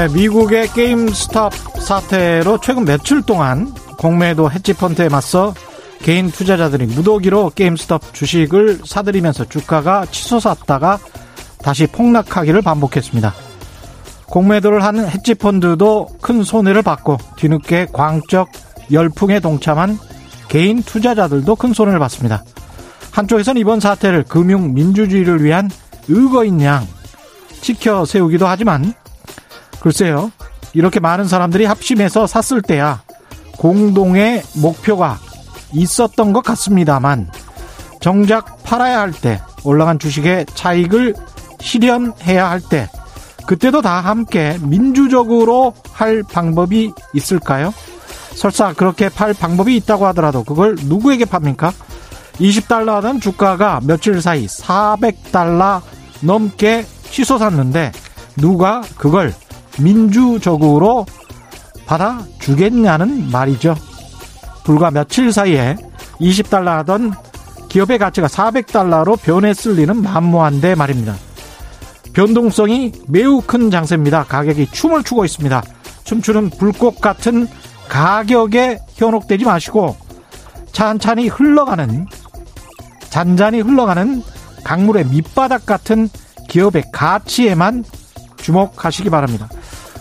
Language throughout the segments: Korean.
네, 미국의 게임스톱 사태로 최근 며칠 동안 공매도 헤지펀드에 맞서 개인 투자자들이 무더기로 게임스톱 주식을 사들이면서 주가가 치솟았다가 다시 폭락하기를 반복했습니다. 공매도를 하는 헤지펀드도 큰 손해를 받고 뒤늦게 광적 열풍에 동참한 개인 투자자들도 큰 손해를 봤습니다. 한쪽에서는 이번 사태를 금융 민주주의를 위한 의거인 양 지켜 세우기도 하지만 글쎄요. 이렇게 많은 사람들이 합심해서 샀을 때야 공동의 목표가 있었던 것 같습니다만 정작 팔아야 할 때 올라간 주식의 차익을 실현해야 할 때 그때도 다 함께 민주적으로 할 방법이 있을까요? 설사 그렇게 팔 방법이 있다고 하더라도 그걸 누구에게 팝니까? 20달러 하던 주가가 며칠 사이 400달러 넘게 치솟았는데 누가 그걸 민주적으로 받아주겠냐는 말이죠. 불과 며칠 사이에 20달러 하던 기업의 가치가 400달러로 변했을 리는 만무한데 말입니다. 변동성이 매우 큰 장세입니다. 가격이 춤을 추고 있습니다. 춤추는 불꽃 같은 가격에 현혹되지 마시고 찬찬히 흘러가는 잔잔히 흘러가는 강물의 밑바닥 같은 기업의 가치에만 주목하시기 바랍니다.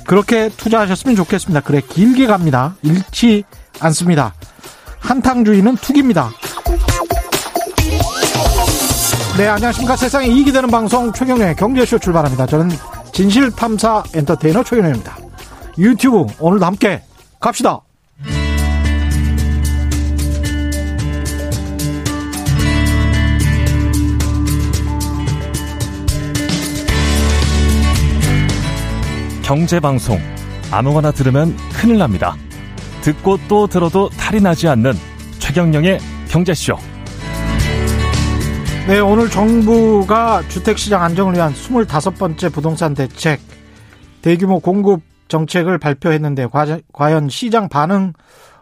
그렇게 투자하셨으면 좋겠습니다. 그래 길게 갑니다. 잃지 않습니다. 한탕주의는 투기입니다. 네, 안녕하십니까. 세상에 이익이 되는 방송 최경련의 경제쇼 출발합니다. 저는 진실탐사 엔터테이너 최경련입니다. 유튜브 오늘도 함께 갑시다. 경제방송 아무거나 들으면 큰일 납니다. 듣고 또 들어도 탈이 나지 않는 최경령의 경제쇼. 네, 오늘 정부가 주택시장 안정을 위한 25번째 부동산 대책 대규모 공급 정책을 발표했는데 과연 시장 반응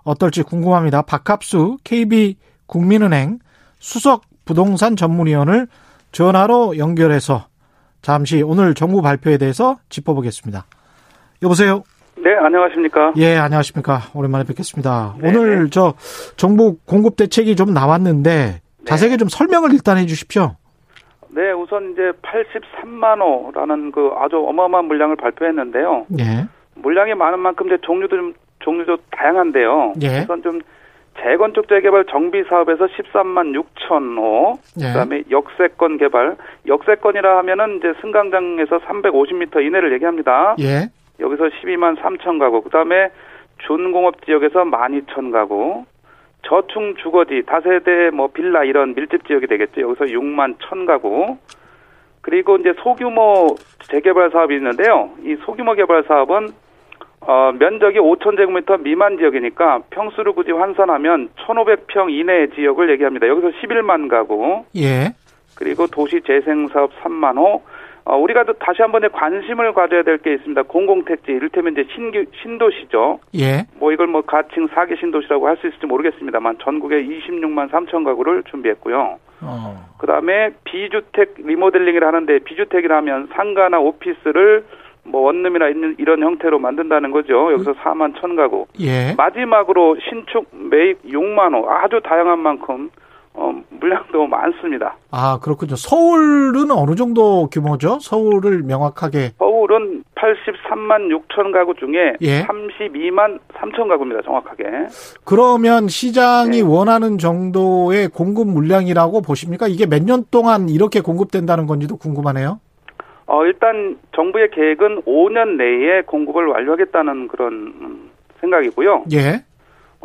어떨지 궁금합니다. 박합수 KB 국민은행 수석 부동산 전문위원을 전화로 연결해서 잠시 오늘 정부 발표에 대해서 짚어보겠습니다. 여보세요. 네, 안녕하십니까? 예, 안녕하십니까? 오랜만에 뵙겠습니다. 네네. 오늘 네. 저 정부 공급 대책이 좀 나왔는데 네. 자세하게 좀 설명을 일단 해주십시오. 네, 우선 이제 83만 호라는 그 아주 어마어마한 물량을 발표했는데요. 예. 물량이 많은 만큼 이제 종류도 좀 종류도 다양한데요. 예. 우선 좀 재건축 재개발 정비 사업에서 13만 6천 호, 예. 그다음에 역세권 개발, 역세권이라 하면은 이제 승강장에서 350m 이내를 얘기합니다. 예. 여기서 12만 3천 가구, 그 다음에 준공업 지역에서 12,000 가구, 저층 주거지, 다세대 뭐 빌라 이런 밀집 지역이 되겠죠. 여기서 6만 1천 가구. 그리고 이제 소규모 재개발 사업이 있는데요. 이 소규모 개발 사업은 어, 면적이 5,000제곱미터 미만 지역이니까 평수를 굳이 환산하면 1,500평 이내 지역을 얘기합니다. 여기서 11만 가구. 예. 그리고 도시 재생 사업 3만 호, 어, 우리가 또 다시 한번 관심을 가져야 될 게 있습니다. 공공택지, 이를테면 이제 신규, 신도시죠. 예. 뭐 이걸 뭐 가칭 사기 신도시라고 할 수 있을지 모르겠습니다만 전국에 26만 3천 가구를 준비했고요. 어. 그 다음에 비주택 리모델링을 하는데 비주택이라면 상가나 오피스를 뭐 원룸이나 있는 이런 형태로 만든다는 거죠. 여기서 4만 천 가구. 예. 마지막으로 신축 매입 6만 호 아주 다양한 만큼 어, 물량도 많습니다. 아, 그렇군요. 서울은 어느 정도 규모죠? 서울을 명확하게. 서울은 83만 6천 가구 중에 예? 32만 3천 가구입니다. 정확하게. 그러면 시장이 네. 원하는 정도의 공급 물량이라고 보십니까? 이게 몇 년 동안 이렇게 공급된다는 건지도 궁금하네요. 어, 일단 정부의 계획은 5년 내에 공급을 완료하겠다는 그런 음, 생각이고요. 예.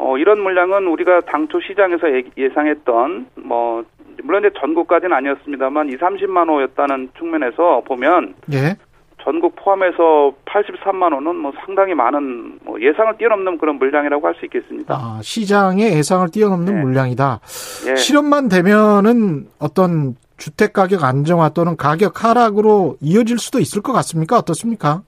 어, 이런 물량은 우리가 당초 시장에서 예상했던 뭐 물론 이제 전국까지는 아니었습니다만 2, 30만 호였다는 측면에서 보면 예. 전국 포함해서 83만 호는 뭐 상당히 많은 뭐 예상을 뛰어넘는 그런 물량이라고 할 수 있겠습니다. 아, 시장의 예상을 뛰어넘는 네. 물량이다. 예. 실현만 되면은 어떤 주택 가격 안정화 또는 가격 하락으로 이어질 수도 있을 것 같습니까? 어떻습니까?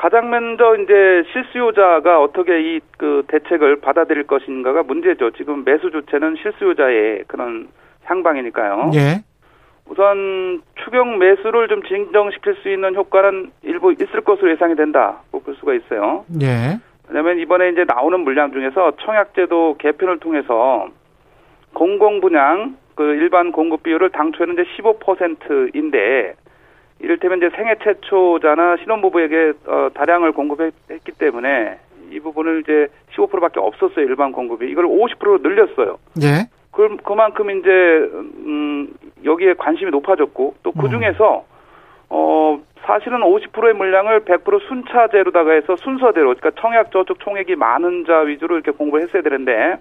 가장 먼저 이제 실수요자가 어떻게 이 그 대책을 받아들일 것인가가 문제죠. 지금 매수 주체는 실수요자의 그런 향방이니까요. 예. 우선 추경 매수를 좀 진정시킬 수 있는 효과는 일부 있을 것으로 예상이 된다. 볼 수가 있어요. 예. 왜냐하면 이번에 이제 나오는 물량 중에서 청약제도 개편을 통해서 공공 분양 그 일반 공급 비율을 당초에는 이제 15%인데 이를테면 이제 생애 최초자나 신혼부부에게 어, 다량을 공급했기 때문에 이 부분을 이제 15%밖에 없었어요 일반 공급이 이걸 50%로 늘렸어요. 예. 그 그만큼 이제 음 여기에 관심이 높아졌고 또그 음. 중에서 어 사실은 50%의 물량을 100% 순차제로다가 해서 순서대로 그러니까 청약 저축 총액이 많은 자 위주로 이렇게 공부를 했어야 되는데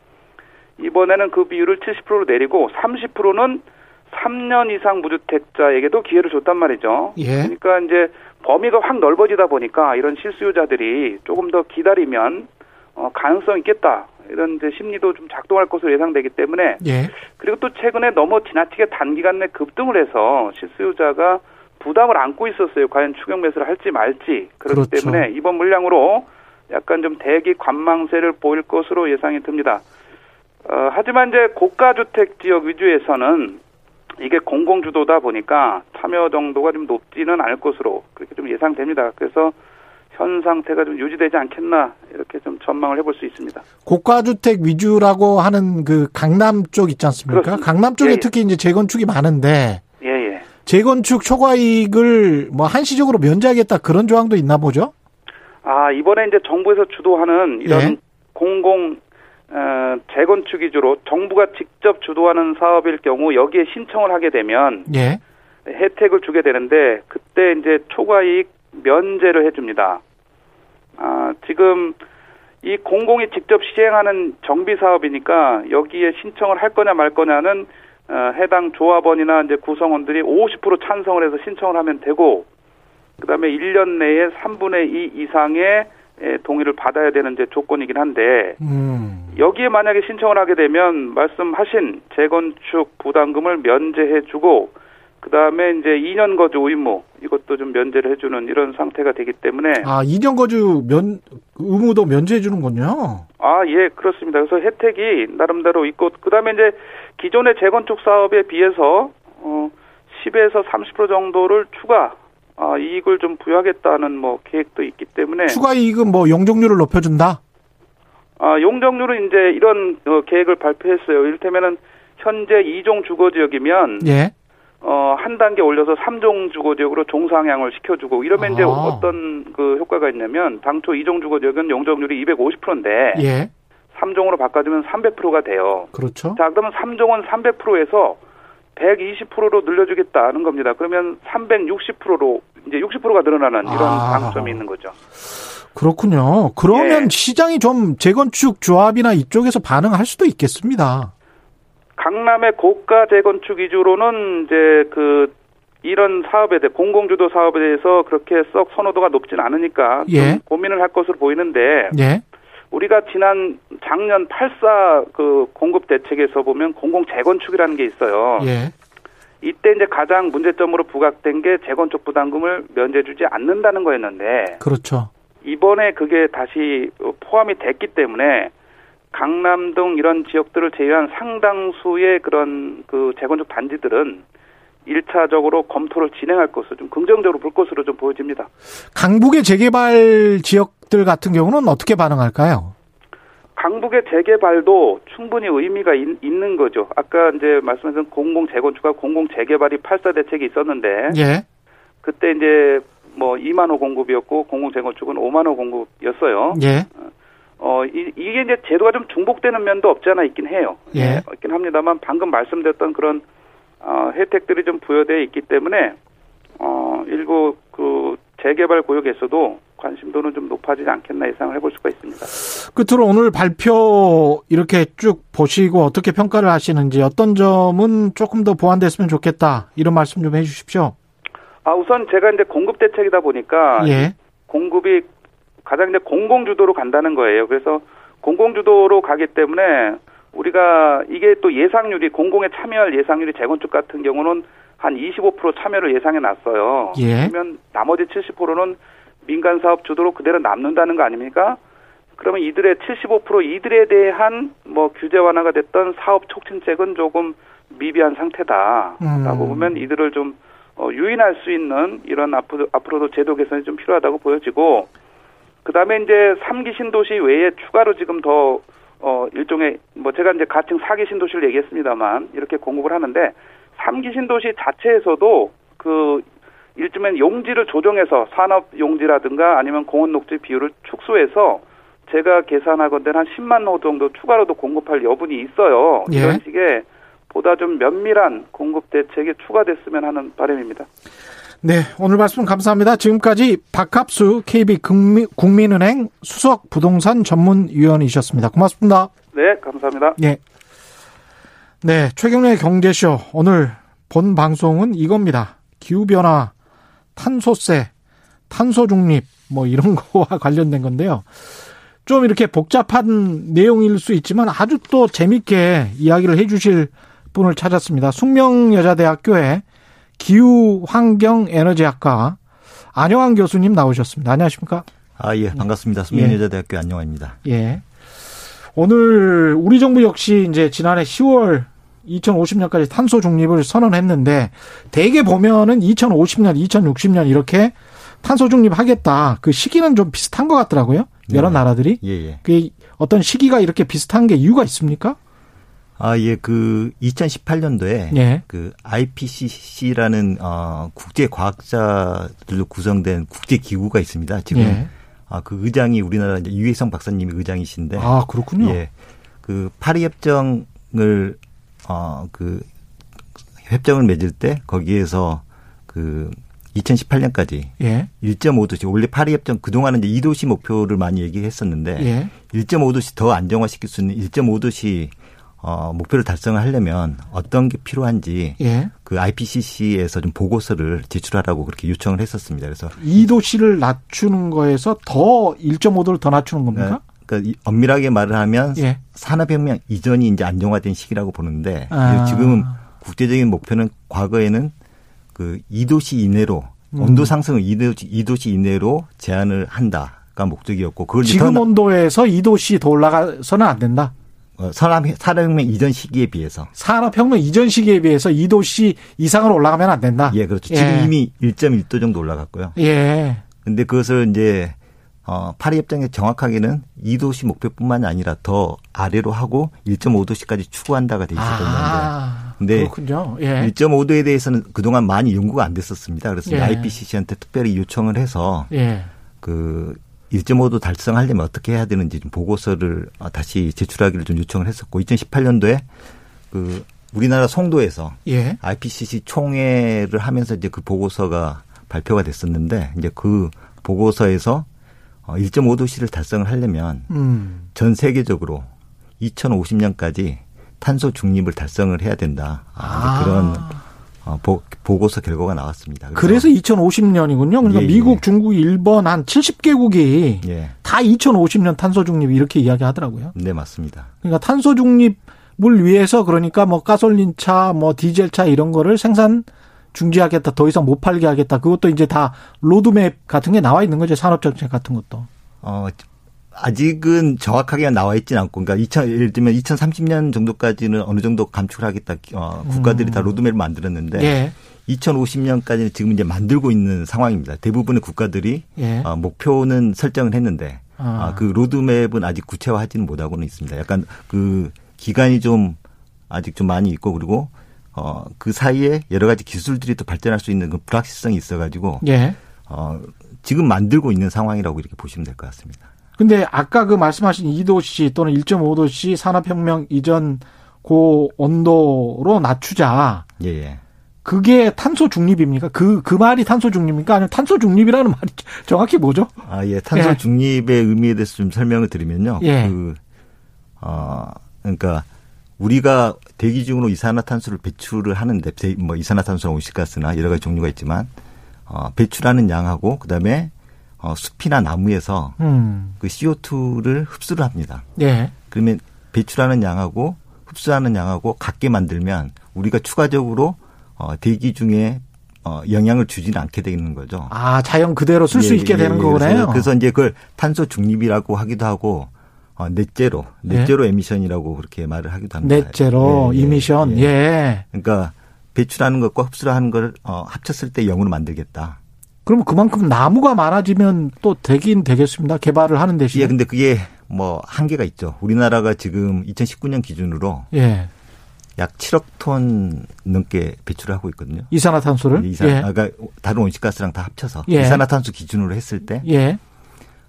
이번에는 그 비율을 70%로 내리고 30%는 3년 이상 무주택자에게도 기회를 줬단 말이죠. 예. 그러니까 이제 범위가 확 넓어지다 보니까 이런 실수요자들이 조금 더 기다리면 어, 가능성 있겠다. 이런 이제 심리도 좀 작동할 것으로 예상되기 때문에 예. 그리고 또 최근에 너무 지나치게 단기간 내 급등을 해서 실수요자가 부담을 안고 있었어요. 과연 추경 매수를 할지 말지. 그렇기 그렇죠. 때문에 이번 물량으로 약간 좀 대기 관망세를 보일 것으로 예상이 듭니다. 어, 하지만 이제 고가 주택 지역 위주에서는 이게 공공주도다 보니까 참여 정도가 좀 높지는 않을 것으로 그렇게 좀 예상됩니다. 그래서 현 상태가 좀 유지되지 않겠나 이렇게 좀 전망을 해볼 수 있습니다. 고가주택 위주라고 하는 그 강남 쪽 있지 않습니까? 그렇습니다. 강남 쪽에 예, 예. 특히 이제 재건축이 많은데 예, 예. 재건축 초과 이익을 뭐 한시적으로 면제하겠다 그런 조항도 있나 보죠? 아 이번에 이제 정부에서 주도하는 이런 예. 공공 어, 재건축 위주로 정부가 직접 주도하는 사업일 경우 여기에 신청을 하게 되면 예. 혜택을 주게 되는데 그때 이제 초과이익 면제를 해줍니다. 아, 지금 이 공공이 직접 시행하는 정비 사업이니까 여기에 신청을 할 거냐 말 거냐는 어, 해당 조합원이나 이제 구성원들이 50% 찬성을 해서 신청을 하면 되고 그다음에 1년 내에 3분의 2 이상의 동의를 받아야 되는 이제 조건이긴 한데 음. 여기에 만약에 신청을 하게 되면 말씀하신 재건축 부담금을 면제해주고 그 다음에 이제 2년 거주 의무 이것도 좀 면제를 해주는 이런 상태가 되기 때문에 아 2년 거주 면 의무도 면제해주는군요. 아 예 그렇습니다. 그래서 혜택이 나름대로 있고 그 다음에 이제 기존의 재건축 사업에 비해서 어 10에서 30% 정도를 추가 아, 이익을 좀 부여하겠다는 뭐 계획도 있기 때문에 추가 이익은 뭐 용적률을 높여준다. 아 용적률은 이제 이런 어, 계획을 발표했어요. 이를테면은 현재 2종 주거 지역이면 예. 어, 한 단계 올려서 3종 주거 지역으로 종상향을 시켜주고 이러면 아. 이제 어떤 그 효과가 있냐면 당초 2종 주거 지역은 용적률이 250%인데 예. 3종으로 바꿔주면 300%가 돼요. 그렇죠. 자, 그러면 3종은 300%에서 120%로 늘려주겠다는 겁니다. 그러면 360%로 이제 60%가 늘어나는 이런 아. 장점이 있는 거죠. 그렇군요. 그러면 예. 시장이 좀 재건축 조합이나 이쪽에서 반응할 수도 있겠습니다. 강남의 고가 재건축 위주로는 이제 그 이런 사업에 대해 공공주도 사업에 대해서 그렇게 썩 선호도가 높진 않으니까 예. 고민을 할 것으로 보이는데 예. 우리가 지난 작년 84그 공급 대책에서 보면 공공 재건축이라는 게 있어요. 예. 이때 이제 가장 문제점으로 부각된 게 재건축 부담금을 면제주지 않는다는 거였는데 그렇죠. 이번에 그게 다시 포함이 됐기 때문에 강남 등 이런 지역들을 제외한 상당수의 그런 그 재건축 단지들은 1차적으로 검토를 진행할 것으로 좀 긍정적으로 볼 것으로 좀 보여집니다. 강북의 재개발 지역들 같은 경우는 어떻게 반응할까요? 강북의 재개발도 충분히 의미가 있, 는 거죠. 아까 이제 말씀하신 공공 재건축과 공공 재개발이 8사 대책이 있었는데 예. 그때 이제 뭐 2만 호 공급이었고 공공 재건축은 5만 호 공급이었어요. 예. 어, 이, 이게 이제 제도가 좀 중복되는 면도 없지 않아 있긴 해요. 예. 네, 있긴 합니다만 방금 말씀드렸던 그런 어, 혜택들이 좀 부여되어 있기 때문에 어, 일부 그 재개발 구역에서도 관심도는 좀 높아지지 않겠나 예상을 해볼 수가 있습니다. 끝으로 오늘 발표 이렇게 쭉 보시고 어떻게 평가를 하시는지 어떤 점은 조금 더 보완됐으면 좋겠다 이런 말씀 좀 해주십시오. 아 우선 제가 이제 공급 대책이다 보니까 예. 공급이 가장 이제 공공 주도로 간다는 거예요. 그래서 공공 주도로 가기 때문에 우리가 이게 또 예상률이 공공에 참여할 예상률이 재건축 같은 경우는 한 25% 참여를 예상해 놨어요. 예. 그러면 나머지 70%는 민간 사업 주도로 그대로 남는다는 거 아닙니까? 그러면 이들의 75% 이들에 대한 뭐 규제 완화가 됐던 사업 촉진책은 조금 미비한 상태다라고 음. 보면 이들을 좀 어, 유인할 수 있는 이런 앞으로, 앞으로도 제도 개선이 좀 필요하다고 보여지고 그다음에 이제 3기 신도시 외에 추가로 지금 더 어, 일종의 뭐 제가 이제 가칭 4기 신도시를 얘기했습니다만 이렇게 공급을 하는데 3기 신도시 자체에서도 그 일주면 용지를 조정해서 산업 용지라든가 아니면 공원 녹지 비율을 축소해서 제가 계산하건대 한 10만 호 정도 추가로도 공급할 여분이 있어요. 예. 이런 식의 보다 좀 면밀한 공급 대책이 추가됐으면 하는 바람입니다. 네, 오늘 말씀 감사합니다. 지금까지 박합수 KB 국민은행 수석 부동산 전문위원이셨습니다. 고맙습니다. 네, 감사합니다. 네. 네, 최경련의 경제쇼. 오늘 본 방송은 이겁니다. 기후 변화, 탄소세, 탄소 중립, 뭐 이런 거와 관련된 건데요. 좀 이렇게 복잡한 내용일 수 있지만 아주 또 재밌게 이야기를 해 주실 분을 찾았습니다. 숙명여자대학교의 기후환경에너지학과 안영환 교수님 나오셨습니다. 안녕하십니까? 아, 예, 반갑습니다. 숙명여자대학교 예. 안영환입니다. 예. 오늘 우리 정부 역시 이제 지난해 10월 2050년까지 탄소 중립을 선언했는데 대개 보면은 2050년, 2060년 이렇게 탄소 중립하겠다. 그 시기는 좀 비슷한 것 같더라고요. 여러 네. 나라들이. 예, 예. 그 어떤 시기가 이렇게 비슷한 게 이유가 있습니까? 아, 예, 그 2018년도에 예. 그 IPCC라는 어 국제 과학자들로 구성된 국제 기구가 있습니다. 지금 예. 아, 그 의장이 우리나라 이제 유해성 박사님이 의장이신데 아, 그렇군요. 예. 그 파리 협정을 어그 협정을 맺을 때 거기에서 그 2018년까지 예. 1.5도씨 원래 파리 협정 그동안은 이제 2도씨 목표를 많이 얘기했었는데 예. 1.5도씨 더 안정화시킬 수 있는 1.5도씨 어, 목표를 달성을 하려면 어떤 게 필요한지 예. 그 IPCC에서 좀 보고서를 제출하라고 그렇게 요청을 했었습니다. 그래서 2도씨를 낮추는 거에서 더 1.5도를 더 낮추는 겁니까? 네. 그러니까 엄밀하게 말을 하면 예. 산업혁명 이전이 이제 안정화된 시기라고 보는데 아. 지금 국제적인 목표는 과거에는 그 2도씨 이내로 음. 온도 상승을 2도씨, 2도씨 이내로 제한을 한다가 목적이었고 그걸 지금 온도에서 2도씨 더 올라가서는 안 된다. 어, 산업, 산업혁명 이전 시기에 비해서. 산업혁명 이전 시기에 비해서 2도씨 이상으로 올라가면 안 된다? 예, 그렇죠. 예. 지금 이미 1.1도 정도 올라갔고요. 예. 근데 그것을 이제, 어, 파리 협정에 정확하게는 2도씨 목표뿐만이 아니라 더 아래로 하고 1.5도씨까지 추구한다가 돼 있었던 아, 건데. 근데 그렇군요. 예. 1.5도에 대해서는 그동안 많이 연구가 안 됐었습니다. 그래서 예. IPCC한테 특별히 요청을 해서 예. 그 1.5도 달성하려면 어떻게 해야 되는지 좀 보고서를 어, 다시 제출하기를 좀 요청을 했었고 2018년도에 그 우리나라 송도에서 예. IPCC 총회를 하면서 이제 그 보고서가 발표가 됐었는데 이제 그 보고서에서 1.5도씨를 어, 달성을 하려면 음. 전 세계적으로 2050년까지 탄소 중립을 달성을 해야 된다. 아. 그런 어, 보, 보고서 결과가 나왔습니다. 그래서, 그래서 2050년이군요. 그러니까 예, 미국, 예. 중국, 일본 한 70개국이 예. 다 2050년 탄소 중립 이렇게 이야기하더라고요. 네, 맞습니다. 그러니까 탄소 중립을 위해서 그러니까 뭐 가솔린 차, 뭐 디젤 차 이런 거를 생산 중지하겠다, 더 이상 못 팔게 하겠다. 그것도 이제 다 로드맵 같은 게 나와 있는 거죠. 산업 정책 같은 것도. 어, 아직은 정확하게 나와 있지는 않고, 그러니까 2000, 예를 들면 2030년 정도까지는 어느 정도 감축을 하겠다. 어, 국가들이 음. 다 로드맵을 만들었는데, 예. 2050년까지는 지금 이제 만들고 있는 상황입니다. 대부분의 국가들이 예. 어, 목표는 설정을 했는데, 아. 어, 그 로드맵은 아직 구체화하지는 못하고는 있습니다. 약간 그 기간이 좀 아직 좀 많이 있고, 그리고 어, 그 사이에 여러 가지 기술들이 또 발전할 수 있는 그 불확실성이 있어가지고, 예. 어, 지금 만들고 있는 상황이라고 이렇게 보시면 될 것 같습니다. 근데 아까 그 말씀하신 2도씨 또는 1.5도씨 산업혁명 이전 고 온도로 낮추자. 예, 예. 그게 탄소 중립입니까? 그, 그 말이 탄소 중립입니까? 아니면 탄소 중립이라는 말이 정확히 뭐죠? 아, 예. 탄소 예. 중립의 의미에 대해서 좀 설명을 드리면요. 예. 그, 어, 그러니까 우리가 대기 중으로 이산화탄소를 배출을 하는데, 뭐 이산화탄소나 온실가스나 여러 가지 종류가 있지만, 어, 배출하는 양하고 그다음에 어, 숲이나 나무에서 음. 그 CO2를 흡수를 합니다. 예. 그러면 배출하는 양하고 흡수하는 양하고 같게 만들면 우리가 추가적으로 어, 대기 중에 어, 영향을 주지는 않게 되는 거죠. 아, 자연 그대로 쓸수 예, 있게 예, 되는 예, 거네요. 그래서, 그래서, 이제 그걸 탄소 중립이라고 하기도 하고 어, 넷제로, 넷제로 예. 에미션이라고 그렇게 말을 하기도 합니다. 넷제로 예, 이미션, 예. 예. 그러니까 배출하는 것과 흡수를 하는 걸 어, 합쳤을 때 0으로 만들겠다. 그럼 그만큼 나무가 많아지면 또 되긴 되겠습니다. 개발을 하는 대신에. 예, 근데 그게 뭐 한계가 있죠. 우리나라가 지금 2019년 기준으로 예. 약 7억 톤 넘게 배출을 하고 있거든요. 이산화탄소를? 이산, 예. 아, 그러니까 다른 온실가스랑 다 합쳐서 예. 이산화탄소 기준으로 했을 때. 예.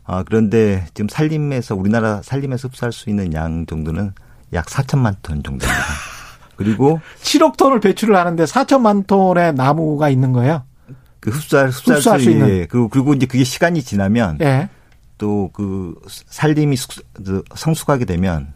아, 그런데 지금 산림에서 우리나라 산림에서 흡수할 수 있는 양 정도는 약 4천만 톤 정도입니다. 그리고 7억 톤을 배출을 하는데 4천만 톤의 나무가 있는 거예요? 그 흡수할 흡수할, 흡수할 수, 수 있는. 예. 그리고 그리고 이제 그게 시간이 지나면 예. 또그 산림이 그 성숙하게 되면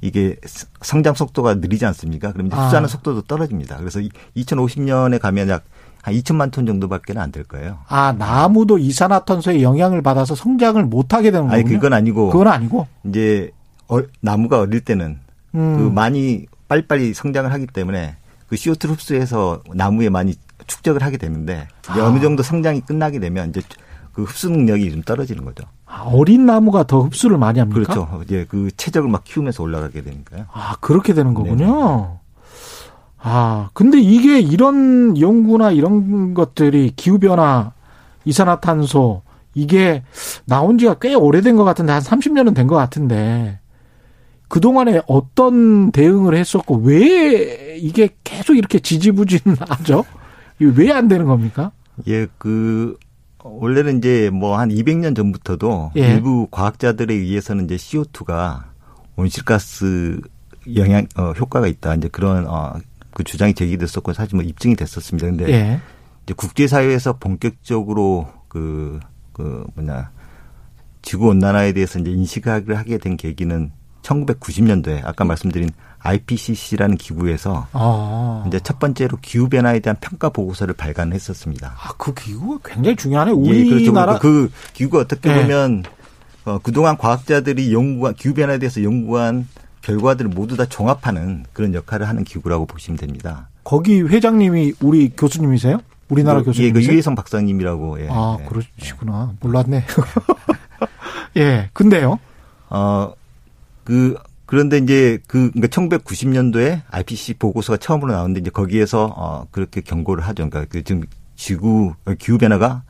이게 성장 속도가 느리지 않습니까? 그럼 이제 흡수하는 아. 속도도 떨어집니다. 그래서 2050년에 가면 약 한 2천만 톤 정도밖에 안 될 거예요. 아, 나무도 이산화탄소의 영향을 받아서 성장을 못 하게 되는 거군요. 아니, 그건 아니고. 그건 아니고. 이제 어, 나무가 어릴 때는 음. 그 많이 빨리빨리 성장을 하기 때문에 그 CO2를 흡수해서 나무에 많이 축적을 하게 되는데 아. 어느 정도 성장이 끝나게 되면 이제 그 흡수 능력이 좀 떨어지는 거죠. 아, 어린 나무가 더 흡수를 많이 합니까? 그렇죠. 이제 그 체적을 막 키우면서 올라가게 되니까요. 아, 그렇게 되는 거군요. 네네. 아, 근데 이게 이런 연구나 이런 것들이 기후 변화, 이산화탄소, 이게 나온 지가 꽤 오래된 것 같은데, 한 30년은 된 것 같은데, 그 동안에 어떤 대응을 했었고, 왜 이게 계속 이렇게 지지부진하죠? 왜 안 되는 겁니까? 예, 그, 원래는 이제 뭐 한 200년 전부터도 예. 일부 과학자들에 의해서는 이제 CO2가 온실가스 영향 어 효과가 있다. 이제 그런 어 그 주장이 제기됐었고 사실 뭐 입증이 됐었습니다. 근데 예. 이제 국제 사회에서 본격적으로 그그 그 뭐냐 지구 온난화에 대해서 이제 인식을 하게 된 계기는 1990년도에 아까 말씀드린 IPCC라는 기구에서 아. 이제 첫 번째로 기후 변화에 대한 평가 보고서를 발간했었습니다. 아, 그 기구가 굉장히 중요하네. 우리나라 예, 그렇죠. 그 기구가 어떻게 네. 보면 어, 그동안 과학자들이 연구한 기후 변화에 대해서 연구한 결과들을 모두 다 종합하는 그런 역할을 하는 기구라고 보시면 됩니다. 거기 회장님이 우리 교수님이세요? 우리나라 그, 교수님? 예, 그 유해성 박사님이라고. 예. 아, 예. 그러시구나. 몰랐네. 예. 근데요? 어, 그 그런데 이제 그 그러니까 1990년도에 IPCC 보고서가 처음으로 나오는데 이제 거기에서 어 그렇게 경고를 하죠. 그러니까 그 지금 지구 기후 변화가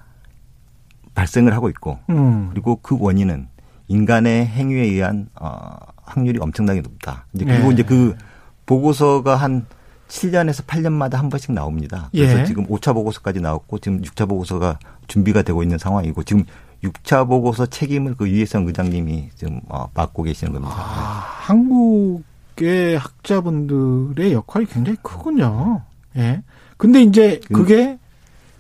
발생을 하고 있고 음. 그리고 그 원인은 인간의 행위에 의한 어 확률이 엄청나게 높다. 이제 그리고 예. 이제 그 보고서가 한 7년에서 8년마다 한 번씩 나옵니다. 그래서 예. 지금 5차 보고서까지 나왔고 지금 6차 보고서가 준비가 되고 있는 상황이고 지금 6차 보고서 책임을 그 유해성 의장님이 지금 어, 맡고 계시는 겁니다. 아, 한국의 학자분들의 역할이 굉장히 크군요. 예. 근데 이제 그게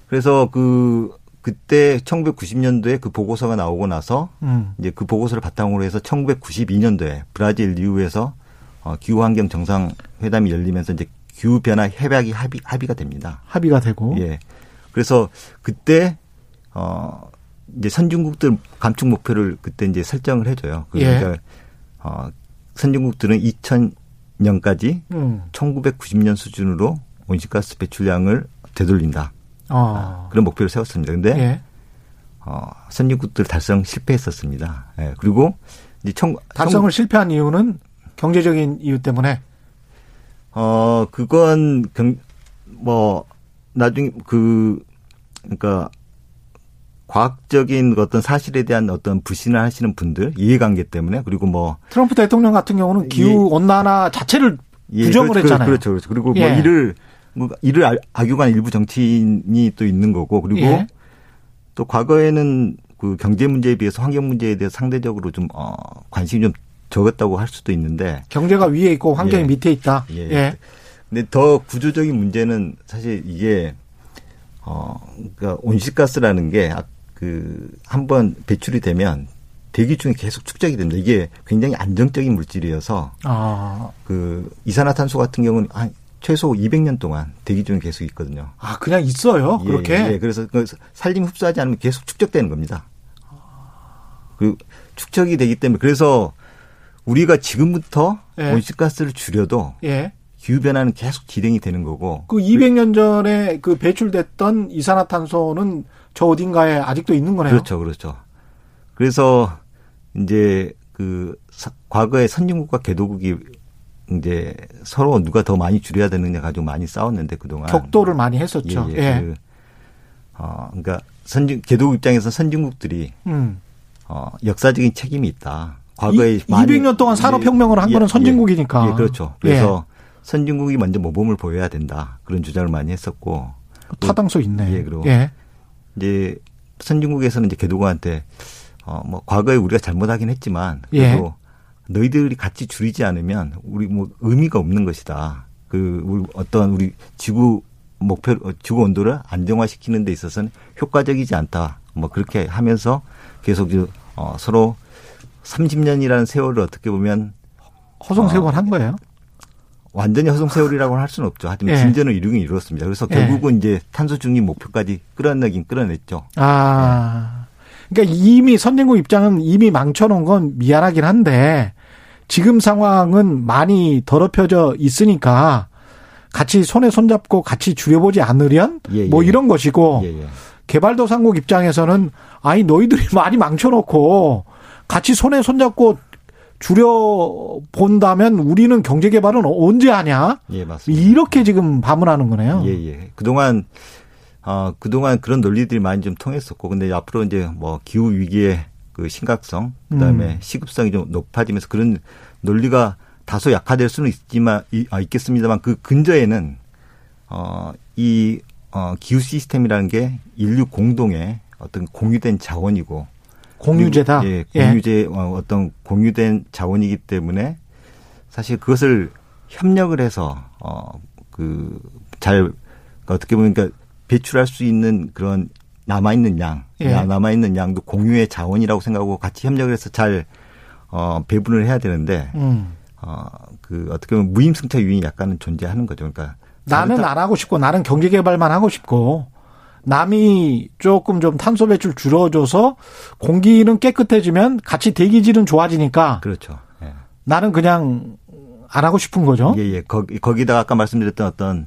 그래서 그 그때 1990년도에 그 보고서가 나오고 나서 음. 이제 그 보고서를 바탕으로 해서 1992년도에 브라질 리우에서 어, 기후 환경 정상 회담이 열리면서 이제 기후 변화 협약이 합의 합의가 됩니다. 합의가 되고 예. 그래서 그때 어 이제 선진국들 감축 목표를 그때 이제 설정을 해줘요. 그러니까 예. 어, 선진국들은 2000년까지 음. 1990년 수준으로 온실가스 배출량을 되돌린다. 아. 그런 목표를 세웠습니다. 근데 예. 어, 선진국들 달성 실패했었습니다. 예. 그리고 이제 청, 달성을 청, 실패한 이유는 경제적인 이유 때문에 어 그건 경, 뭐 나중에 그 그러니까 과학적인 어떤 사실에 대한 어떤 불신을 하시는 분들 이해관계 때문에 그리고 뭐 트럼프 대통령 같은 경우는 기후 온난화 자체를 예, 부정을 그렇죠, 했잖아요. 그렇죠, 그렇죠. 그리고 뭐 예. 뭐 이를 뭐 이를 악용한 일부 정치인이 또 있는 거고 그리고 예. 또 과거에는 그 경제 문제에 비해서 환경 문제에 대해서 상대적으로 좀 어, 관심이 좀 적었다고 할 수도 있는데 경제가 위에 있고 환경이 예. 밑에 있다. 예. 예. 근데 더 구조적인 문제는 사실 이게 어 그러니까 온실가스라는 게 그 한번 배출이 되면 대기 중에 계속 축적이 됩니다. 이게 굉장히 안정적인 물질이어서 아. 그 이산화탄소 같은 경우는 한 최소 200년 동안 대기 중에 계속 있거든요. 아 그냥 있어요? 예, 그렇게? 예, 그래서 그 살림 흡수하지 않으면 계속 축적되는 겁니다. 그 축적이 되기 때문에 그래서 우리가 지금부터 예. 온실가스를 줄여도 예. 기후 변화는 계속 진행이 되는 거고. 그 200년 전에 그 배출됐던 이산화탄소는 저 어딘가에 아직도 있는 거네요. 그렇죠, 그렇죠. 그래서 이제 그 과거에 선진국과 개도국이 이제 서로 누가 더 많이 줄여야 되느냐 가지고 많이 싸웠는데 그동안 격도를 많이 했었죠. 예. 예. 예. 그, 어 그러니까 선진 개도국 입장에서 선진국들이 음. 어 역사적인 책임이 있다. 과거에 이, 200년 동안 산업 혁명을 한 예, 거는 예. 선진국이니까. 예, 그렇죠. 그래서 예. 선진국이 먼저 모범을 보여야 된다. 그런 주장을 많이 했었고. 타당성 있네. 예, 그리고 예. 이제 선진국에서는 이제 개도국한테 어뭐 과거에 우리가 잘못하긴 했지만 예. 그래도 너희들이 같이 줄이지 않으면 우리 뭐 의미가 없는 것이다. 그 우리 어떤 우리 지구 목표 지구 온도를 안정화시키는 데 있어서는 효과적이지 않다. 뭐 그렇게 하면서 계속 어 서로 30년이라는 세월을 어떻게 보면 허송세월 어, 한 거예요? 완전히 허송세월이라고는 할 수는 없죠. 하지만 예. 진전을 이루긴 이루었습니다. 그래서 예. 결국은 예. 이제 탄소 중립 목표까지 끌어내긴 끌어냈죠. 아. 그러니까 이미 선진국 입장은 이미 망쳐놓은 건 미안하긴 한데 지금 상황은 많이 더럽혀져 있으니까 같이 손에 손잡고 같이 줄여보지 않으련 예, 뭐 예. 이런 것이고. 개발도상국 입장에서는 아니 너희들이 많이 망쳐놓고 같이 손에 손잡고 줄여 본다면 우리는 경제 개발은 언제 하냐? 예, 맞습니다. 이렇게 지금 반문하는 거네요. 예, 예. 그동안 어 그동안 그런 논리들이 많이 좀 통했었고 근데 앞으로 이제 뭐 기후 위기의 그 심각성 그다음에 음. 시급성이 좀 높아지면서 그런 논리가 다소 약화될 수는 있지만 아, 있겠습니다만 그 근저에는 어 이 어, 기후 시스템이라는 게 인류 공동의 어떤 공유된 자원이고 공유제다. 예, 공유제 예. 어떤 공유된 자원이기 때문에 사실 그것을 협력을 해서 어그 잘 어떻게 보면 그러니까 배출할 수 있는 그런 남아 있는 양, 예. 남아 있는 양도 공유의 자원이라고 생각하고 같이 협력을 해서 잘 어, 배분을 해야 되는데 음. 어 그 어떻게 보면 무임승차 유인이 약간은 존재하는 거죠. 그러니까 나는 안 하고 싶고 나는 경제 개발만 하고 싶고 남이 조금 좀 탄소 배출 줄어줘서 공기는 깨끗해지면 같이 대기질은 좋아지니까. 그렇죠. 예. 나는 그냥 안 하고 싶은 거죠. 예, 예. 거기, 거기다가 아까 말씀드렸던 어떤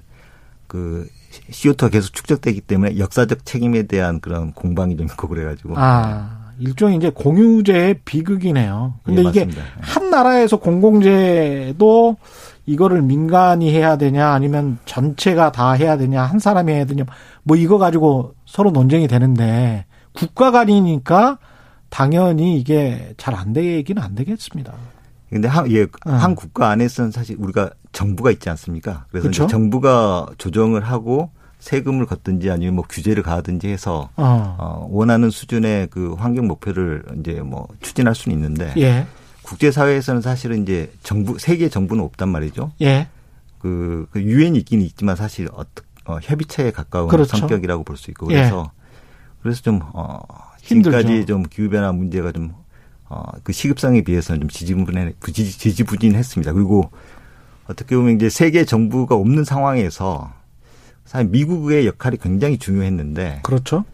그 CO2가 계속 축적되기 때문에 역사적 책임에 대한 그런 공방이 좀 있고 그래가지고. 아, 일종의 이제 공유제의 비극이네요. 근데 예, 이게 한 나라에서 공공재도 이거를 민간이 해야 되냐 아니면 전체가 다 해야 되냐 한 사람이 해야 되냐 뭐 이거 가지고 서로 논쟁이 되는데 국가 간이니까 당연히 이게 잘 안 되기는 안 되겠습니다. 근데 한, 예, 어. 한 국가 안에서는 사실 우리가 정부가 있지 않습니까? 그래서 그렇죠? 정부가 조정을 하고 세금을 걷든지 아니면 뭐 규제를 가하든지 해서 어. 어 원하는 수준의 그 환경 목표를 이제 뭐 추진할 수는 있는데 예. 국제사회에서는 사실은 이제 정부 세계 정부는 없단 말이죠. 예. 그, 그 유엔이 있긴 있지만 사실 어떻게 어, 협의체에 가까운 그렇죠. 성격이라고 볼 수 있고 그래서 예. 그래서 좀 어, 지금까지 좀 기후 변화 문제가 좀 어, 그 시급성에 비해서는 좀 지지부진해 지지부진했습니다. 그리고 어떻게 보면 이제 세계 정부가 없는 상황에서 사실 미국의 역할이 굉장히 중요했는데 그렇죠.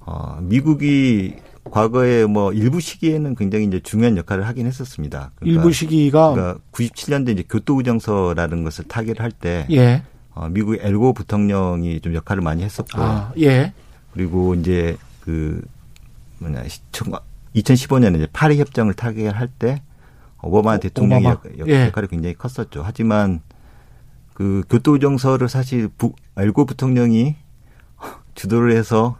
어, 미국이 과거에 뭐 일부 시기에는 굉장히 이제 중요한 역할을 하긴 했었습니다. 그러니까 일부 시기가 그러니까 97년대 이제 교토의정서라는 것을 타결 할 때 예. 어, 미국의 엘고 부통령이 좀 역할을 많이 했었고 아, 예. 그리고 이제 그 뭐냐 2015년에 이제 파리 협정을 타결할 때 오바마 대통령의 오바마. 역, 예. 역할이 굉장히 컸었죠. 하지만 그 교토의정서를 사실 부, 엘고 부통령이 주도를 해서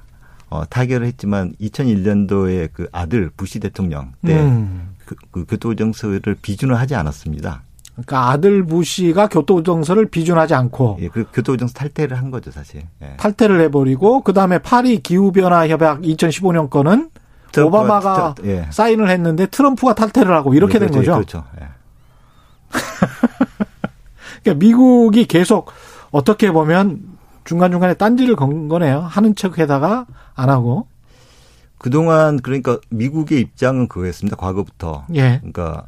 어, 타결을 했지만 2001년도에 그 아들 부시 대통령 때 음. 그, 그 교토정서를 비준을 하지 않았습니다. 그러니까 아들 부시가 교토정서를 비준하지 않고 예, 그 교토정서 탈퇴를 한 거죠, 사실. 예. 탈퇴를 해버리고 그 다음에 파리 기후변화 협약 2015년 거는 오바마가 예. 사인을 했는데 트럼프가 탈퇴를 하고 이렇게 예, 그렇죠, 된 거죠. 그렇죠. 예. 그러니까 미국이 계속 어떻게 보면 중간중간에 딴지를 건 거네요. 하는 척 해다가 안 하고. 그동안 그러니까 미국의 입장은 그거였습니다. 과거부터. 예. 그러니까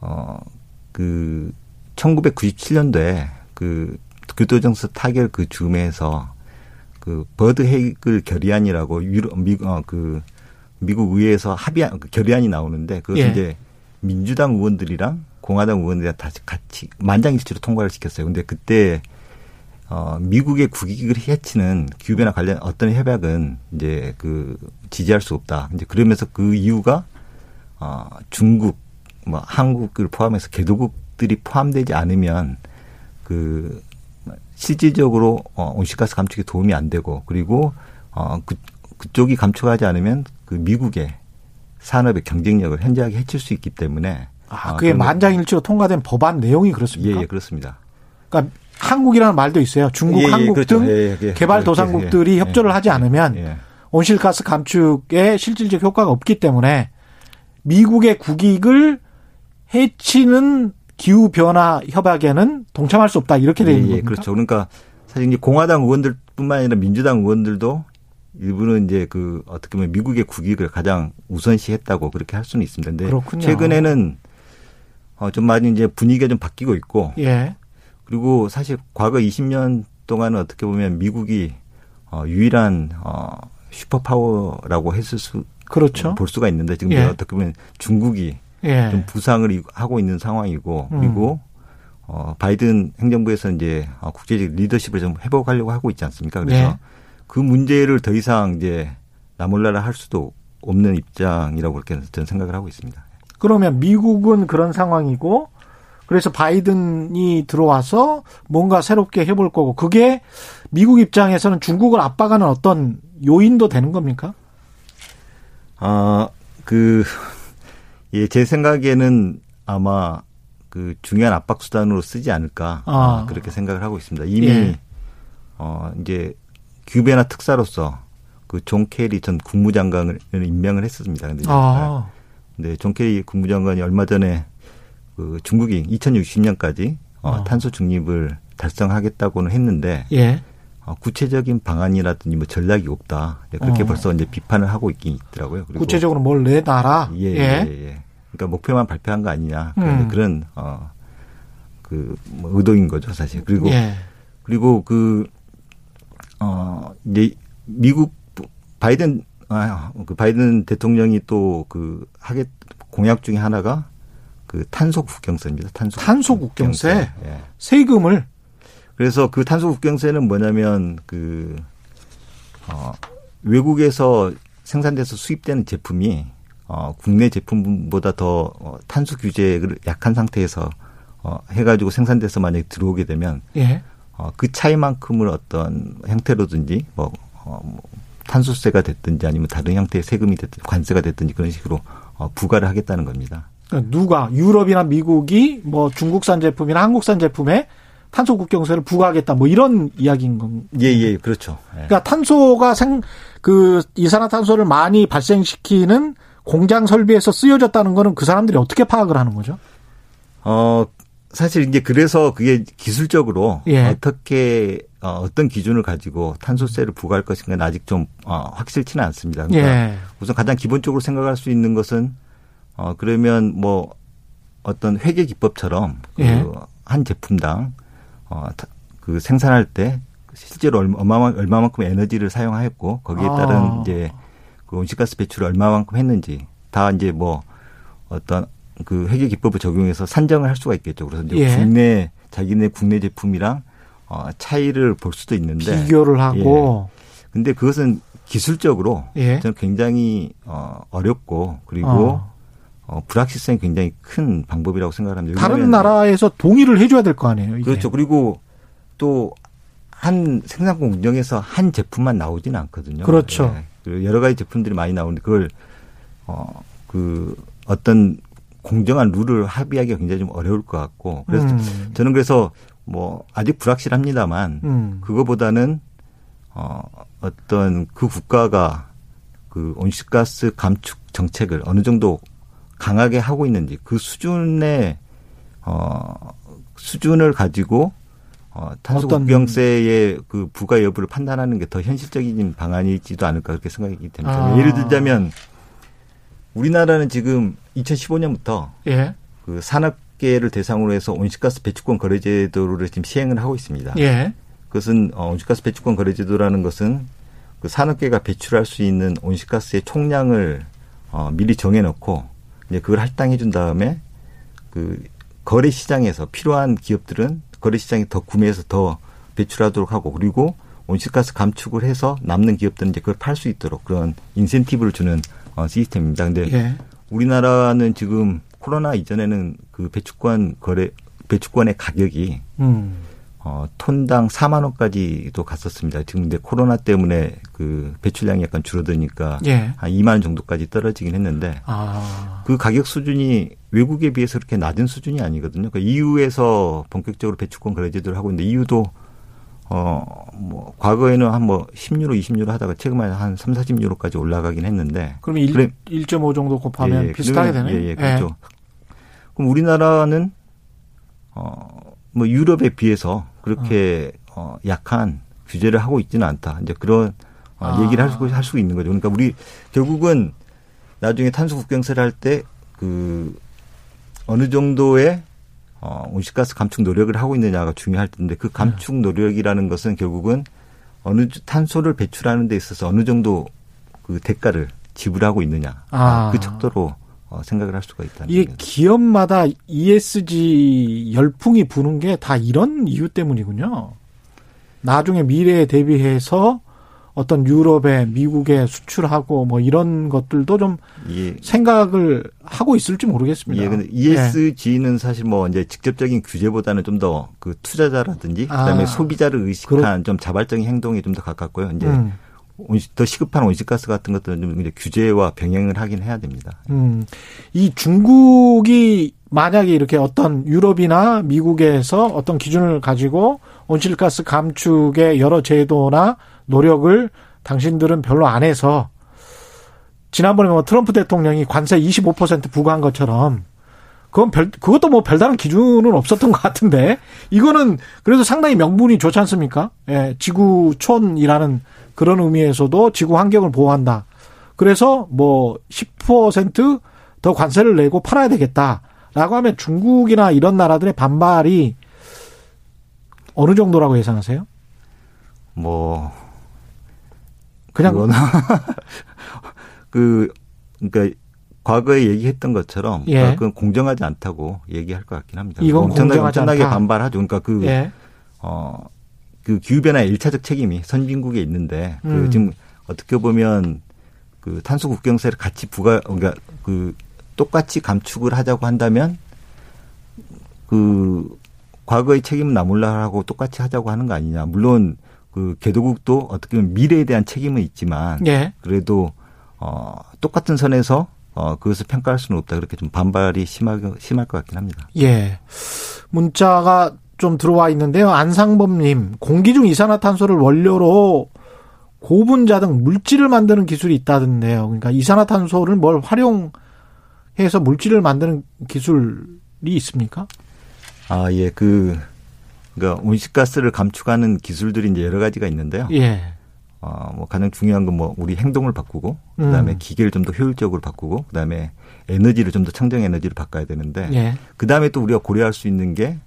어그 1997년도에 그 교토정서 타결 그 줌에서 그 버드 헤이글 결의안이라고 유럽 미국 어, 그 미국 의회에서 합의안 그 결의안이 나오는데 그것을 예. 이제 민주당 의원들이랑 공화당 의원들이랑 다시 같이 만장일치로 통과를 시켰어요. 근데 그때 어, 미국의 국익을 해치는 기후변화 관련 어떤 협약은 이제 그 지지할 수 없다. 이제 그러면서 그 이유가 어, 중국, 뭐 한국을 포함해서 개도국들이 포함되지 않으면 그 실질적으로 어, 온실가스 감축에 도움이 안 되고 그리고 어, 그, 그쪽이 감축하지 않으면 그 미국의 산업의 경쟁력을 현저하게 해칠 수 있기 때문에 아, 그게 만장일치로 통과된 법안 내용이 그렇습니까? 예, 예 그렇습니다. 그러니까 한국이라는 말도 있어요. 중국, 예, 예, 한국 그렇죠. 등 예, 예, 개발도상국들이 협조를 하지 않으면 온실가스 감축에 실질적 효과가 없기 때문에 미국의 국익을 해치는 기후 변화 협약에는 동참할 수 없다 이렇게 되어 있는 예, 예, 그렇죠. 그러니까 사실 이제 공화당 의원들뿐만 아니라 민주당 의원들도 일부는 이제 그 어떻게 보면 미국의 국익을 가장 우선시했다고 그렇게 할 수는 있습니다. 근데 그렇군요. 최근에는 어 좀 많이 이제 분위기가 좀 바뀌고 있고 예. 그리고 사실 과거 20년 동안은 어떻게 보면 미국이 어 유일한 어 superpower라고 했을 수 그렇죠. 볼 수가 있는데 지금 예. 어떻게 보면 중국이 예. 좀 부상을 하고 있는 상황이고 음. 그리고 어 바이든 행정부에서 이제 어, 국제적 리더십을 좀 회복하려고 하고 있지 않습니까? 그래서 예. 그 문제를 더 이상 이제 나몰라라 할 수도 없는 입장이라고 그렇게 저는 생각을 하고 있습니다. 그러면 미국은 그런 상황이고 그래서 바이든이 들어와서 뭔가 새롭게 해볼 거고 그게 미국 입장에서는 중국을 압박하는 어떤 요인도 되는 겁니까? 아, 그, 예, 제 생각에는 아마 그 중요한 압박 수단으로 쓰지 않을까 아. 그렇게 생각을 하고 있습니다. 이미 예. 어 이제 기후변화 특사로서 그 존 케리 전 국무장관을 임명을 했습니다. 근데 아. 네, 존 케리 국무장관이 얼마 전에 그 중국이 2060년까지 어, 어. 탄소 중립을 달성하겠다고는 했는데 예. 어, 구체적인 방안이라든지 뭐 전략이 없다. 네, 그렇게 어. 벌써 이제 비판을 하고 있긴 있더라고요. 그리고 구체적으로 뭘 내놔라. 예, 예, 예. 예. 그러니까 목표만 발표한 거 아니냐. 음. 그런 어 그 뭐 의도인 거죠, 사실. 그리고 예. 그리고 그 어, 이제 미국 바이든 아, 그 바이든 대통령이 또 그 하게 공약 중에 하나가 그 탄소 국경세입니다. 탄소, 탄소 국경세. 예. 세금을 그래서 그 탄소 국경세는 뭐냐면 그 어, 외국에서 생산돼서 수입되는 제품이 어, 국내 제품보다 더 어, 탄소 규제를 약한 상태에서 어, 해가지고 생산돼서 만약에 들어오게 되면 예. 어, 그 차이만큼을 어떤 형태로든지 뭐, 어, 뭐 탄소세가 됐든지 아니면 다른 형태의 세금이 됐든 관세가 됐든지 그런 식으로 어, 부과를 하겠다는 겁니다. 그러니까 누가 유럽이나 미국이 뭐 중국산 제품이나 한국산 제품에 탄소 국경세를 부과하겠다 뭐 이런 이야기인 건. 예, 예, 그렇죠. 예. 그러니까 탄소가 생 그 이산화탄소를 많이 발생시키는 공장 설비에서 쓰여졌다는 거는 그 사람들이 어떻게 파악을 하는 거죠? 어, 사실 이제 그래서 그게 기술적으로 예. 어떻게 어, 어떤 기준을 가지고 탄소세를 부과할 것인가는 아직 좀 어, 확실치는 않습니다. 그러니까 예. 우선 가장 기본적으로 생각할 수 있는 것은 어 그러면 뭐 어떤 회계 기법처럼 예. 그한 제품당 어 그 생산할 때 실제로 얼마 얼마만큼 에너지를 사용하였고 거기에 따른 아. 이제 그 온실가스 배출을 얼마만큼 했는지 다 이제 뭐 어떤 그 회계 기법을 적용해서 산정을 할 수가 있겠죠. 그래서 이제 예. 국내 자기네 국내 제품이랑 어 차이를 볼 수도 있는데 비교를 하고 예. 근데 그것은 기술적으로 예. 저는 굉장히 어 어렵고 그리고 어. 어, 불확실성이 굉장히 큰 방법이라고 생각합니다. 다른 나라에서 동의를 해줘야 될 거 아니에요. 이게. 그렇죠. 그리고 또 한 생산국 운영에서 한 제품만 나오지는 않거든요. 그렇죠. 예. 여러 가지 제품들이 많이 나오는데 그걸 어그 어떤 공정한 룰을 합의하기가 굉장히 좀 어려울 것 같고 그래서 음. 저는 그래서 뭐 아직 불확실합니다만 음. 그거보다는 어 어떤 그 국가가 그 온실가스 감축 정책을 어느 정도 강하게 하고 있는지 그 수준의 어 수준을 가지고 어 탄소 국경세의 그 부과 여부를 판단하는 게 더 현실적인 방안이지도 않을까 그렇게 생각이 됩니다. 아. 예를 들자면 우리나라는 지금 2015년부터 예. 그 산업계를 대상으로 해서 온실가스 배출권 거래 제도를 지금 시행을 하고 있습니다. 예. 그것은 어, 온실가스 배출권 거래 제도라는 것은 그 산업계가 배출할 수 있는 온실가스의 총량을 어, 미리 정해놓고 이제 그걸 할당해 준 다음에 그 거래 시장에서 필요한 기업들은 거래 시장에 더 구매해서 더 배출하도록 하고 그리고 온실가스 감축을 해서 남는 기업들은 이제 그걸 팔 수 있도록 그런 인센티브를 주는 어, 시스템입니다. 근데 예. 우리나라는 지금 코로나 이전에는 그 배축권 거래 배축권의 가격이 음. 어, 톤당 4만 원까지도 갔었습니다. 지금 근데 코로나 때문에 그 배출량이 약간 줄어드니까 예. 한 2만 원 정도까지 떨어지긴 했는데 아. 그 가격 수준이 외국에 비해서 그렇게 낮은 수준이 아니거든요. 그 EU에서 본격적으로 배출권 거래 제도를 하고 있는데 EU도 어, 뭐, 과거에는 한 뭐, 10유로, 20유로 하다가 최근에 한 3, 40유로까지 올라가긴 했는데. 그럼 1, 그래, 1.5 정도 곱하면 예, 예, 비슷하게 되네? 예, 예, 그렇죠. 예. 그럼 우리나라는, 어, 뭐, 유럽에 비해서 그렇게, 어, 어 약한 규제를 하고 있지는 않다. 이제 그런, 어, 아. 얘기를 할 수, 할 수 있는 거죠. 그러니까 우리, 결국은 나중에 탄소 국경세를 할 때, 그, 어느 정도의 어, 온실가스 감축 노력을 하고 있느냐가 중요할 텐데 그 감축 노력이라는 것은 결국은 어느 탄소를 배출하는 데 있어서 어느 정도 그 대가를 지불하고 있느냐 아. 그 척도로 어, 생각을 할 수가 있다. 이게 기업마다 ESG 열풍이 부는 게 다 이런 이유 때문이군요. 나중에 미래에 대비해서 어떤 유럽에 미국에 수출하고 뭐 이런 것들도 좀 예. 생각을 하고 있을지 모르겠습니다. 예, 근데 ESG는 네. 사실 뭐 이제 직접적인 규제보다는 좀 더 그 투자자라든지 아. 그다음에 소비자를 의식한 그렇... 좀 자발적인 행동에 좀 더 가깝고요. 이제 음. 더 시급한 온실가스 같은 것들은 좀 이제 규제와 병행을 하긴 해야 됩니다. 음. 이 중국이 만약에 이렇게 어떤 유럽이나 미국에서 어떤 기준을 가지고 온실가스 감축의 여러 제도나 노력을 당신들은 별로 안 해서 지난번에 뭐 트럼프 대통령이 관세 25% 부과한 것처럼 그건 별, 그것도 뭐 별다른 기준은 없었던 것 같은데 이거는 그래도 상당히 명분이 좋지 않습니까? 예, 지구촌이라는 그런 의미에서도 지구 환경을 보호한다. 그래서 뭐 10%더 관세를 내고 팔아야 되겠다라고 하면 중국이나 이런 나라들의 반발이 어느 정도라고 예상하세요? 뭐 그냥 그 그러니까 과거에 얘기했던 것처럼 예. 그건 공정하지 않다고 얘기할 것 같긴 합니다. 이건 엄청나게, 엄청나게 반발하죠. 그러니까 그 예. 어, 그 기후변화의 일차적 책임이 선진국에 있는데 그 음. 지금 어떻게 보면 그 탄소 국경세를 같이 부과 그러니까 그 똑같이 감축을 하자고 한다면 그 과거의 책임은 나몰라하고 똑같이 하자고 하는 거 아니냐. 물론 그 개도국도 어떻게 보면 미래에 대한 책임은 있지만 예. 그래도 어 똑같은 선에서 어 그것을 평가할 수는 없다 그렇게 좀 반발이 심하게 심할 것 같긴 합니다. 예. 문자가 좀 들어와 있는데요. 안상범님 공기 중 이산화탄소를 원료로 고분자 등 물질을 만드는 기술이 있다던데요. 그러니까 이산화탄소를 뭘 활용해서 물질을 만드는 기술이 있습니까? 아, 예. 그 그러니까 온실가스를 감축하는 기술들이 이제 여러 가지가 있는데요. 예. 어, 뭐 가장 중요한 건 뭐 우리 행동을 바꾸고 그다음에 음. 기계를 좀 더 효율적으로 바꾸고 그다음에 에너지를 좀 더 청정 에너지를 바꿔야 되는데 예. 그다음에 또 우리가 고려할 수 있는 게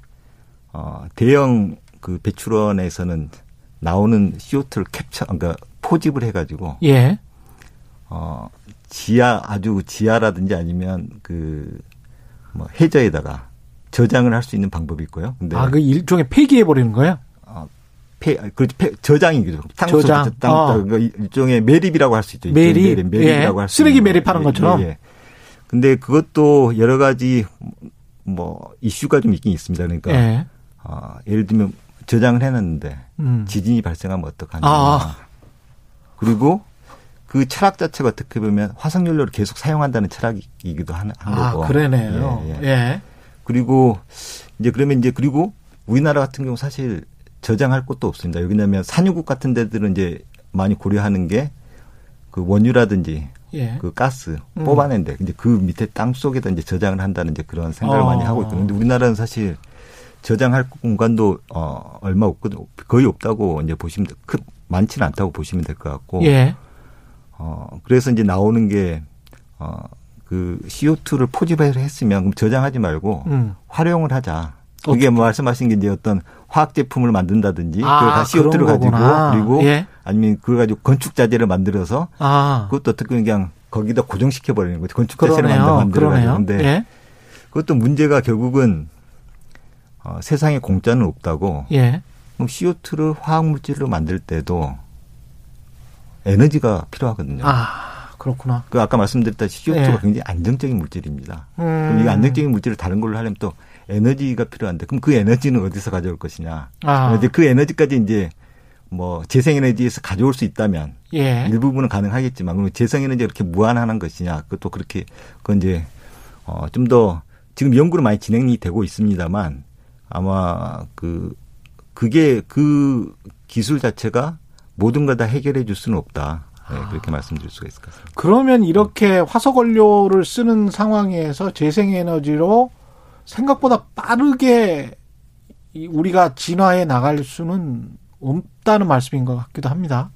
어, 대형 그 배출원에서는 나오는 CO2를 캡처 그러니까 포집을 해 가지고 예. 어, 지하 아주 지하라든지 아니면 그 뭐 해저에다가 저장을 할 수 있는 방법이 있고요. 근데 아, 그 일종의 폐기해 버리는 거예요? 어, 폐, 그 저장이죠. 저장. 땅, 어. 그 일종의 매립이라고 할 수 있죠. 매립. 매립 이라고 예. 할수 쓰레기 매립하는 것처럼. 예, 예. 근데 그것도 여러 가지 뭐 이슈가 좀 있긴 있습니다. 그러니까 예. 어, 예를 들면 저장을 해놨는데 음. 지진이 발생하면 어떡하냐. 아. 그리고 그 철학 자체가 어떻게 보면 화석 연료를 계속 사용한다는 철학이기도 한, 한 아, 거고. 그러네요. 예. 예. 예. 그리고 이제 그러면 이제 그리고 우리나라 같은 경우 사실 저장할 곳도 없습니다. 여기냐면 산유국 같은 데들은 이제 많이 고려하는 게 그 원유라든지 예. 그 가스 음. 뽑아낸데 이제 그 밑에 땅 속에다 이제 저장을 한다는 이제 그런 생각을 어. 많이 하고 있거든요. 근데 우리나라는 사실 저장할 공간도 어 얼마 없거든 거의 없다고 이제 보시면 크 많지는 않다고 보시면 될 것 같고. 예. 어 그래서 이제 나오는 게어 그 CO2를 포집을 했으면 그럼 저장하지 말고 음. 활용을 하자. 그게 뭐 말씀하신 게 이제 어떤 화학 제품을 만든다든지 아, 그걸 다 CO2를 가지고 그리고 예? 아니면 그걸 가지고 건축 자재를 만들어서 아. 그것도 어떻게 그냥 거기다 고정시켜 버리는 거죠. 건축 자재를 만들어 가지고 근데 예? 그것도 문제가 결국은 어, 세상에 공짜는 없다고. 예. 그럼 CO2를 화학 물질로 만들 때도 에너지가 필요하거든요. 아. 그렇구나. 그 아까 말씀드렸다시피 CO2가 예. 굉장히 안정적인 물질입니다. 음. 그럼 이 안정적인 물질을 다른 걸로 하려면 또 에너지가 필요한데 그럼 그 에너지는 어디서 가져올 것이냐. 아. 이제 그 에너지까지 이제 뭐 재생에너지에서 가져올 수 있다면 예. 일부분은 가능하겠지만 그러면 재생에너지가 그렇게 무한한 것이냐. 그것도 그렇게 그건 이제 어 좀 더 지금 연구는 많이 진행이 되고 있습니다만 아마 그 그게 그 기술 자체가 모든 걸 다 해결해 줄 수는 없다. 네, 그렇게 말씀드릴 수가 있을 것 같습니다. 그러면 이렇게 화석 원료를 쓰는 상황에서 재생에너지로 생각보다 빠르게 우리가 진화해 나갈 수는 없다는 말씀인 것 같기도 합니다.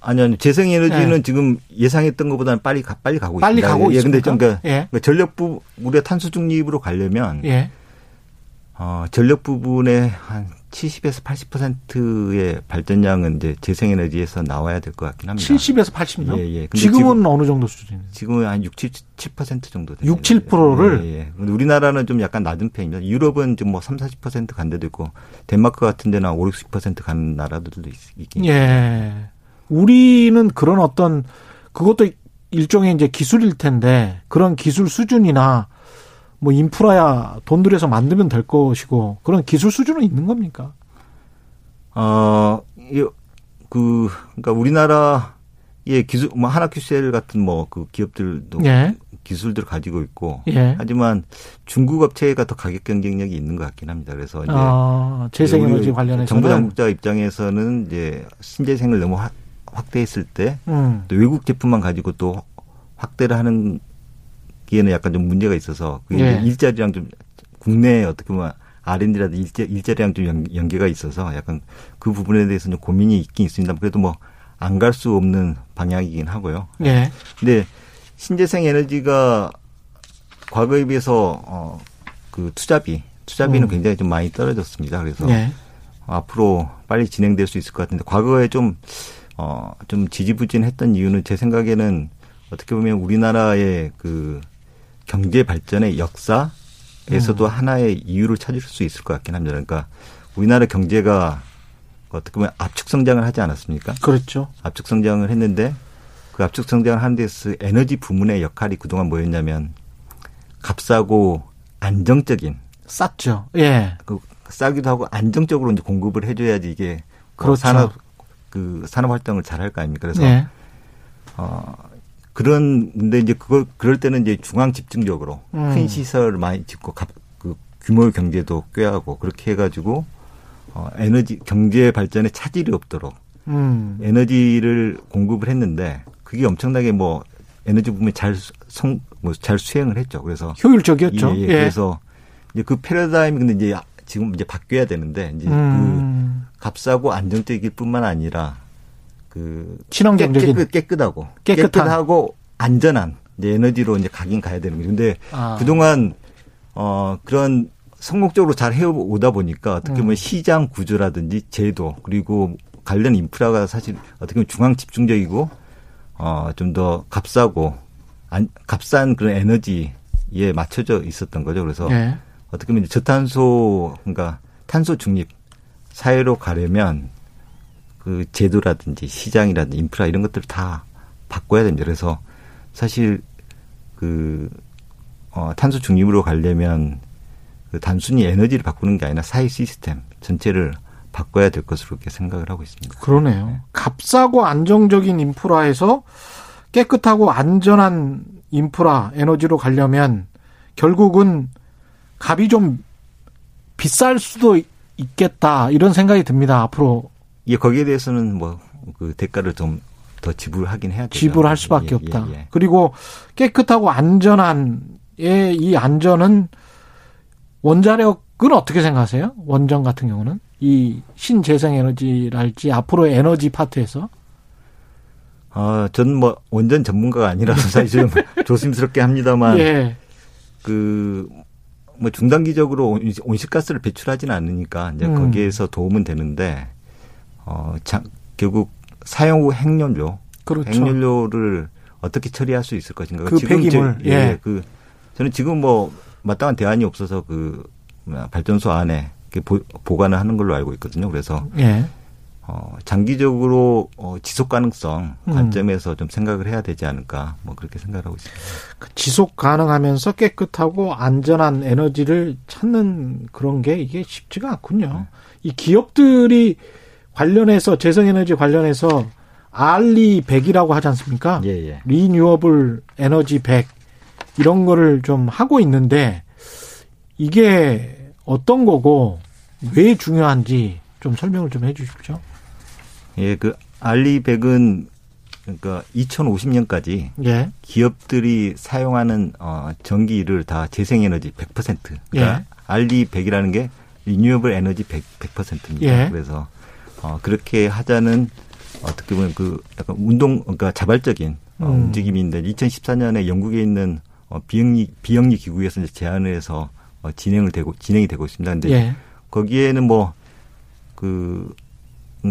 아니요, 아니 재생 에너지는 네. 지금 예상했던 것보다는 빨리 가, 빨리 가고 빨리 있습니다. 가고 예, 있습니다. 근데 좀 그러니까 예. 그러니까 전력 부 우리가 탄소 중립으로 가려면 예. 어, 전력 부분에 한 70에서 80%의 발전량은 이제 재생에너지에서 나와야 될 것 같긴 합니다. 70에서 80요? 예, 예. 지금은 지금, 어느 정도 수준입니까? 지금은 한 6, 7, 7% 정도 돼요. 6, 7%를? 예, 예. 우리나라는 좀 약간 낮은 편입니다. 유럽은 좀뭐 3, 40%간 데도 있고 덴마크 같은 데는 5, 60%간 나라들도 있긴 예. 우리는 그런 어떤 그것도 일종의 이제 기술일 텐데 그런 기술 수준이나 뭐 인프라야 돈 들여서 만들면 될 것이고 그런 기술 수준은 있는 겁니까? 어, 그 그러니까 우리나라의 기술 뭐 하나큐셀 같은 뭐 그 기업들도 예. 기술들을 가지고 있고 예. 하지만 중국 업체가 더 가격 경쟁력이 있는 것 같긴 합니다. 그래서 이제 아, 재생에너지 관련해서 정부 당국자 입장에서는 이제 신재생을 너무 확대했을 때 음. 또 외국 제품만 가지고 또 확대를 하는 기에는 약간 좀 문제가 있어서 그게 예. 일자리랑 좀 국내 어떻게 보면 R&D라도 일자, 일자리랑 좀 연, 연계가 있어서 약간 그 부분에 대해서는 고민이 있긴 있습니다. 그래도 뭐 안 갈 수 없는 방향이긴 하고요. 예. 근데 신재생 에너지가 과거에 비해서 어 그 투자비 투자비는 음. 굉장히 좀 많이 떨어졌습니다. 그래서 예. 앞으로 빨리 진행될 수 있을 것 같은데 과거에 좀 어, 좀 지지부진했던 이유는 제 생각에는 어떻게 보면 우리나라의 그 경제 발전의 역사에서도 음. 하나의 이유를 찾을 수 있을 것 같긴 합니다. 그러니까 우리나라 경제가 어떻게 보면 압축 성장을 하지 않았습니까? 그렇죠. 압축 성장을 했는데 그 압축 성장을 하는 데서 에너지 부문의 역할이 그동안 뭐였냐면 값싸고 안정적인 쌌죠. 예. 그 싸기도 하고 안정적으로 이제 공급을 해줘야지 이게 뭐 그렇죠. 산업 그 산업 활동을 잘 할 거 아닙니까? 그래서 예. 어 그런 근데 이제 그걸 그럴 때는 이제 중앙 집중적으로 음. 큰 시설 많이 짓고 가, 그 규모 경제도 꾀하고 그렇게 해가지고 어 에너지 경제 발전에 차질이 없도록 음. 에너지를 공급을 했는데 그게 엄청나게 뭐 에너지 부분에 잘성잘 뭐 수행을 했죠. 그래서 효율적이었죠. 예, 예. 예. 그래서 이제 그 패러다임이 근데 이제 지금 이제 바뀌어야 되는데 이제 음. 그 값싸고 안정적일 뿐만 아니라 그 친환경적인 깨끗, 깨끗하고 깨끗한. 깨끗하고 안전한 이제 에너지로 이제 가긴 가야 되는 거죠. 근데 아. 그동안 어 그런 성공적으로 잘 해오다 보니까 어떻게 보면 음. 시장 구조라든지 제도 그리고 관련 인프라가 사실 어떻게 보면 중앙 집중적이고 어 좀 더 값싸고 안, 값싼 그런 에너지에 맞춰져 있었던 거죠. 그래서 네. 어떻게 보면 저탄소 그러니까 탄소 중립 사회로 가려면 그 제도라든지 시장이라든지 인프라 이런 것들을 다 바꿔야 됩니다. 그래서 사실 그 어, 탄소 중립으로 가려면 그 단순히 에너지를 바꾸는 게 아니라 사회 시스템 전체를 바꿔야 될 것으로 그렇게 생각을 하고 있습니다. 그러네요. 네. 값싸고 안정적인 인프라에서 깨끗하고 안전한 인프라 에너지로 가려면 결국은 값이 좀 비쌀 수도 있겠다 이런 생각이 듭니다. 앞으로 예, 거기에 대해서는 뭐 그 대가를 좀 더 지불하긴 해야 되죠. 지불할 수밖에 예, 없다. 예, 예. 그리고 깨끗하고 안전한 이 안전은 원자력은 어떻게 생각하세요? 원전 같은 경우는 이 신재생 에너지랄지 앞으로의 에너지 파트에서 아, 저는 뭐 원전 전문가가 아니라서 사실 좀 조심스럽게 합니다만 예. 그뭐 중단기적으로 온실가스를 배출하지는 않으니까 이제 음. 거기에서 도움은 되는데 어, 자, 결국 사용 후 핵연료, 그렇죠. 핵연료를 어떻게 처리할 수 있을 것인가. 그 지금 폐기물, 제, 예, 예. 그 저는 지금 뭐 마땅한 대안이 없어서 그 발전소 안에 보, 보관을 하는 걸로 알고 있거든요. 그래서 예. 어, 장기적으로 어, 지속 가능성 음. 관점에서 음. 좀 생각을 해야 되지 않을까 뭐 그렇게 생각하고 있습니다. 그 지속 가능하면서 깨끗하고 안전한 에너지를 찾는 그런 게 이게 쉽지가 않군요. 네. 이 기업들이 관련해서 재생에너지 관련해서 알리 100이라고 하지 않습니까? 예, 예. 리뉴어블 에너지 100 이런 거를 좀 하고 있는데 이게 어떤 거고 왜 중요한지 좀 설명을 좀 해 주십시오. 예, 그 알리백은 그러니까 2050년까지 예. 기업들이 사용하는 어 전기를 다 재생에너지 100%. 그러니까 예. 알리백이라는 게 리뉴어블 에너지 100, 100%입니다. 예. 그래서 어 그렇게 하자는 어떻게 보면 그 약간 운동 그러니까 자발적인 어, 음. 움직임인데 2014년에 영국에 있는 어 비영리 비영리 기구에서 이제 제안을 해서 어 진행을 되고 진행이 되고 있습니다. 근데 예. 거기에는 뭐그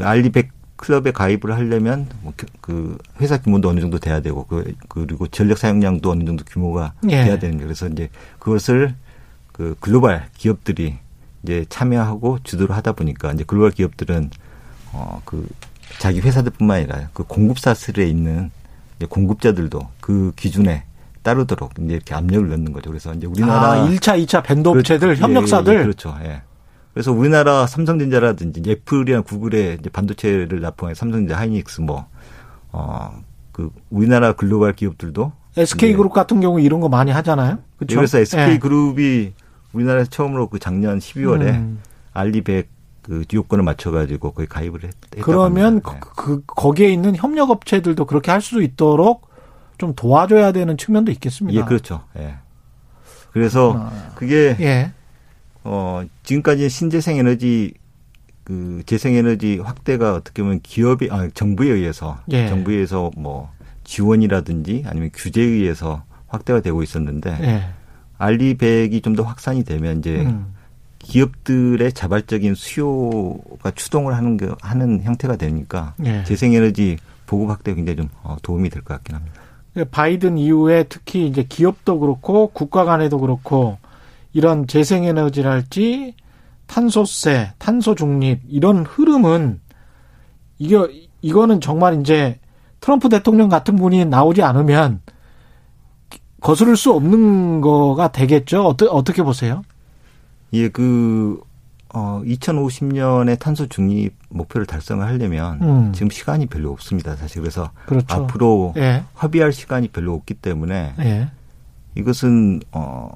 알리백 클럽에 가입을 하려면 뭐 그 회사 규모도 어느 정도 돼야 되고 그 그리고 전력 사용량도 어느 정도 규모가 예. 돼야 되는 게 그래서 이제 그것을 그 글로벌 기업들이 이제 참여하고 주도를 하다 보니까 이제 글로벌 기업들은 어 그 자기 회사들뿐만 아니라 그 공급사 슬에 있는 이제 공급자들도 그 기준에 따르도록 이제 이렇게 압력을 넣는 거죠. 그래서 이제 우리나라 아, 1차, 2차 밴드 업체들, 그렇죠. 협력사들 예, 예, 그렇죠. 예. 그래서 우리나라 삼성전자라든지 애플이나 구글의 이제 반도체를 납품한 삼성전자, 하이닉스 뭐, 어, 그 우리나라 글로벌 기업들도 SK그룹 같은 경우 이런 거 많이 하잖아요. 그렇죠? 그래서 SK그룹이 예. 우리나라에서 처음으로 그 작년 12월에 음. 알리백 그 요건을 맞춰가지고 거기 가입을 했. 그러면 그, 그 거기에 있는 협력 업체들도 그렇게 할수 있도록 좀 도와줘야 되는 측면도 있겠습니다. 예, 그렇죠. 예. 그래서 아. 그게 예. 어, 지금까지 신재생 에너지 그 재생 에너지 확대가 어떻게 보면 기업이 아 정부에 의해서 예. 정부에 의해서 뭐 지원이라든지 아니면 규제에 의해서 확대가 되고 있었는데 예. 알리백이 좀 더 확산이 되면 이제 음. 기업들의 자발적인 수요가 추동을 하는 게 하는 형태가 되니까 예. 재생에너지 보급 확대에 굉장히 좀 어, 도움이 될 것 같긴 합니다. 바이든 이후에 특히 이제 기업도 그렇고 국가 간에도 그렇고 이런 재생에너지랄지 탄소세, 탄소 중립 이런 흐름은 이게 이거는 정말 이제 트럼프 대통령 같은 분이 나오지 않으면 거스를 수 없는 거가 되겠죠. 어떠, 어떻게 보세요? 예, 그, 어, 2050년에 탄소 중립 목표를 달성을 하려면 음. 지금 시간이 별로 없습니다. 사실 그래서 그렇죠. 앞으로 예. 합의할 시간이 별로 없기 때문에 예. 이것은 어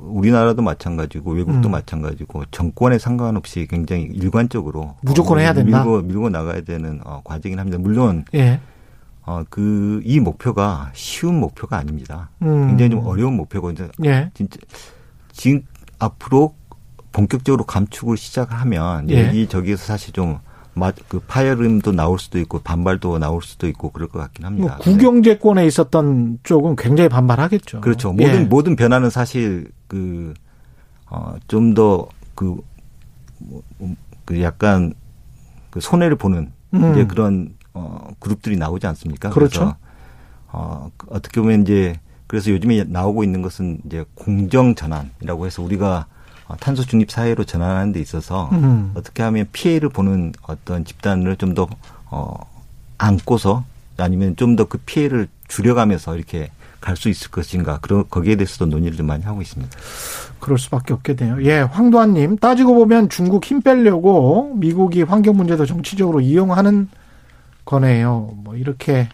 우리나라도 마찬가지고 외국도 음. 마찬가지고 정권에 상관없이 굉장히 일관적으로 무조건 어, 해야 된다. 밀고 밀고 나가야 되는 어, 과정이긴 합니다. 물론 예. 어, 그, 이 목표가 쉬운 목표가 아닙니다. 음. 굉장히 좀 어려운 목표고, 이제, 예. 진짜, 지금, 앞으로 본격적으로 감축을 시작하면, 예. 여기 저기에서 사실 좀, 그 파열음도 나올 수도 있고 반발도 나올 수도 있고 그럴 것 같긴 합니다. 뭐 국영제권에 있었던 쪽은 굉장히 반발하겠죠. 그렇죠. 모든 예. 모든 변화는 사실 그어좀더그 뭐, 그 약간 그 손해를 보는 음. 이제 그런 어 그룹들이 나오지 않습니까? 그렇죠. 어 어떻게 보면 이제 그래서 요즘에 나오고 있는 것은 이제 공정 전환이라고 해서 우리가 어, 탄소 중립 사회로 전환하는 데 있어서 음. 어떻게 하면 피해를 보는 어떤 집단을 좀 더 어, 안고서 아니면 좀 더 그 피해를 줄여가면서 이렇게 갈 수 있을 것인가 그런 거기에 대해서도 논의를 좀 많이 하고 있습니다. 그럴 수밖에 없겠네요. 예, 황도환님 따지고 보면 중국 힘 빼려고 미국이 환경 문제도 정치적으로 이용하는 거네요. 뭐 이렇게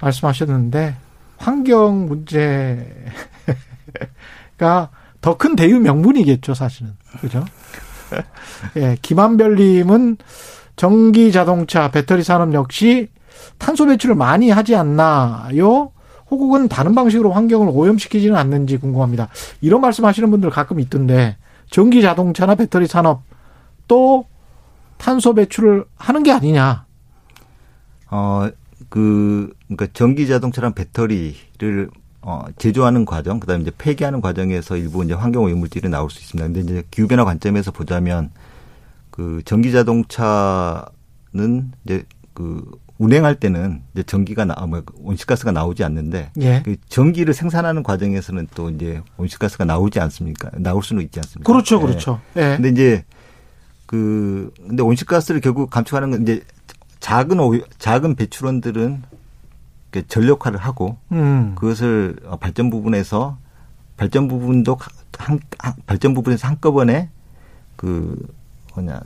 말씀하셨는데 환경 문제가 더 큰 대유 명분이겠죠, 사실은. 그죠? 예, 김한별님은 전기 자동차, 배터리 산업 역시 탄소 배출을 많이 하지 않나요? 혹은 다른 방식으로 환경을 오염시키지는 않는지 궁금합니다. 이런 말씀 하시는 분들 가끔 있던데, 전기 자동차나 배터리 산업 또 탄소 배출을 하는 게 아니냐? 어, 그, 그러니까 전기 자동차랑 배터리를 어, 제조하는 과정, 그 다음에 이제 폐기하는 과정에서 일부 이제 환경 오염물질이 나올 수 있습니다. 근데 이제 기후 변화 관점에서 보자면 그 전기 자동차는 이제 그 운행할 때는 이제 전기가 나, 뭐 온실가스가 나오지 않는데 예. 그 전기를 생산하는 과정에서는 또 이제 온실가스가 나오지 않습니까? 나올 수는 있지 않습니까? 그렇죠, 그렇죠. 예. 예. 근데 이제 그 근데 온실가스를 결국 감축하는 건 이제 작은 오 작은 배출원들은 전력화를 하고 음. 그것을 발전 부분에서 발전 부분도 한, 발전 부분에서 한꺼번에 그 뭐냐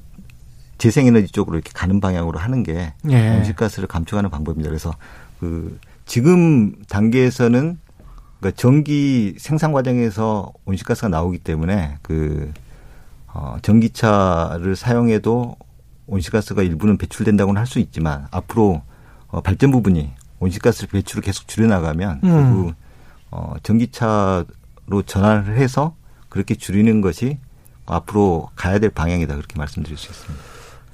재생에너지 쪽으로 이렇게 가는 방향으로 하는 게 예. 온실가스를 감축하는 방법입니다. 그래서 그 지금 단계에서는 그러니까 전기 생산 과정에서 온실가스가 나오기 때문에 그 어, 전기차를 사용해도 온실가스가 일부는 배출된다고는 할 수 있지만 앞으로 어, 발전 부분이 온실가스 배출을 계속 줄여나가면 음. 결국 어, 전기차로 전환을 해서 그렇게 줄이는 것이 앞으로 가야 될 방향이다 그렇게 말씀드릴 수 있습니다.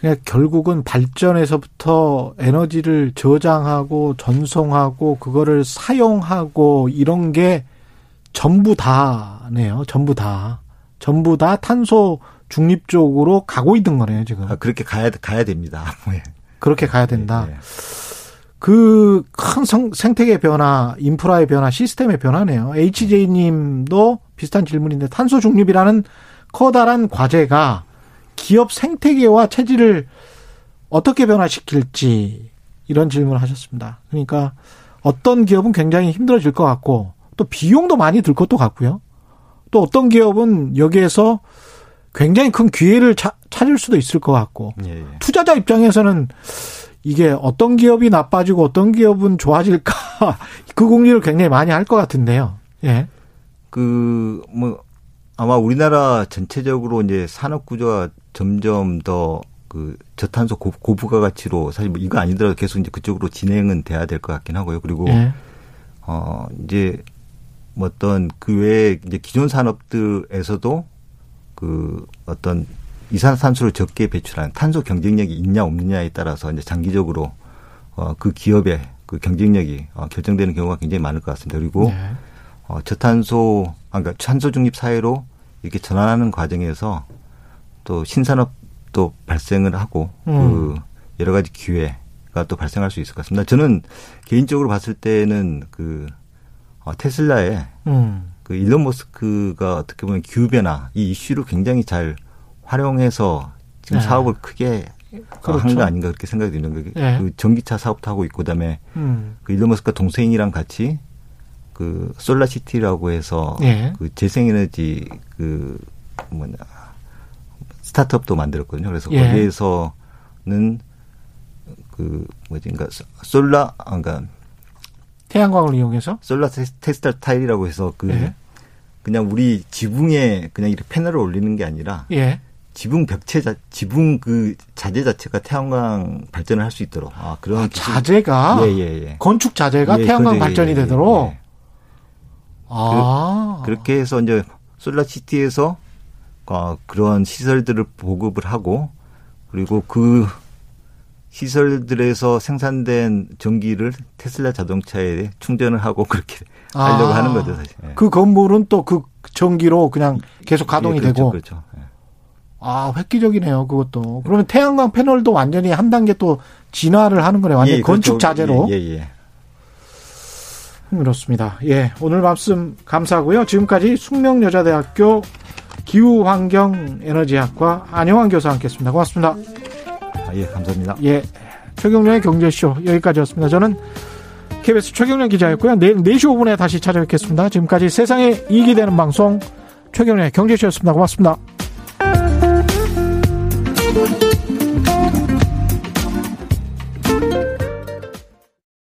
그냥 결국은 발전에서부터 에너지를 저장하고 전송하고 그거를 사용하고 이런 게 전부 다네요. 전부 다. 전부 다 탄소 중립 쪽으로 가고 있는 거네요, 지금. 아, 그렇게 가야, 가야 됩니다. 네. 그렇게 가야 된다. 네, 네. 그 큰 생태계 변화, 인프라의 변화, 시스템의 변화네요. HJ 님도 비슷한 질문인데 탄소 중립이라는 커다란 과제가 기업 생태계와 체질을 어떻게 변화시킬지 이런 질문을 하셨습니다. 그러니까 어떤 기업은 굉장히 힘들어질 것 같고 또 비용도 많이 들 것도 같고요. 또 어떤 기업은 여기에서 굉장히 큰 기회를 차, 찾을 수도 있을 것 같고 예, 예. 투자자 입장에서는 이게 어떤 기업이 나빠지고 어떤 기업은 좋아질까 그 공리를 굉장히 많이 할 것 같은데요. 예. 그 뭐 아마 우리나라 전체적으로 이제 산업 구조가 점점 더 그 저탄소 고, 고부가 가치로 사실 뭐 이거 아니더라도 계속 이제 그쪽으로 진행은 돼야 될 것 같긴 하고요. 그리고 예. 어 이제 뭐 어떤 그 외에 이제 기존 산업들에서도 그 어떤 이산화탄소를 적게 배출하는 탄소 경쟁력이 있냐 없느냐에 따라서 이제 장기적으로 어 그 기업의 그 경쟁력이 어 결정되는 경우가 굉장히 많을 것 같습니다. 그리고 네. 어 저탄소 아, 그러니까 탄소 중립 사회로 이렇게 전환하는 과정에서 또 신산업도 발생을 하고 음. 그 여러 가지 기회가 또 발생할 수 있을 것 같습니다. 저는 개인적으로 봤을 때는 그 어, 테슬라의 음. 그 일론 머스크가 어떻게 보면 기후 변화 이 이슈를 굉장히 잘 활용해서 지금 네. 사업을 크게 그렇죠. 한거 아닌가 그렇게 생각이 드는 게 네. 그 전기차 사업도 하고 있고 그다음에 음. 그 일론 머스크 동생이랑 같이 그 솔라시티라고 해서 네. 그 재생에너지 그 뭐냐 스타트업도 만들었거든요. 그래서 예. 거기에서는 그 뭐지, 그러니까 솔라, 아, 그러니까 태양광을 이용해서 솔라 테스터 타일이라고 해서 그 예. 그냥 우리 지붕에 그냥 이렇게 패널을 올리는 게 아니라 예. 지붕 벽체 자 지붕 그 자재 자체가 태양광 발전을 할 수 있도록 아 그런 아, 자재가 예, 예, 예. 건축 자재가 예, 태양광 발전이 예, 되도록 아 그, 렇게 해서 이제 솔라시티에서 어, 그런 시설들을 보급을 하고 그리고 그 시설들에서 생산된 전기를 테슬라 자동차에 충전을 하고 그렇게 아, 하려고 하는 거죠, 사실. 예. 그 건물은 또 그 전기로 그냥 계속 가동이 예, 그렇죠, 되고. 그렇죠. 예. 아, 획기적이네요, 그것도. 그러면 태양광 패널도 완전히 한 단계 또 진화를 하는 거네, 완전 히 예, 건축 그렇죠. 자재로. 예, 예. 그렇습니다. 예, 오늘 말씀 감사하고요. 지금까지 숙명여자대학교 기후환경에너지학과 안영환 교수와 함께했습니다. 고맙습니다. 아, 예, 감사합니다. 예, 최경련의 경제쇼 여기까지였습니다. 저는 KBS 최경련 기자였고요. 내일 4시 5분에 다시 찾아뵙겠습니다. 지금까지 세상에 이익이 되는 방송 최경련의 경제쇼였습니다. 고맙습니다. Thank you.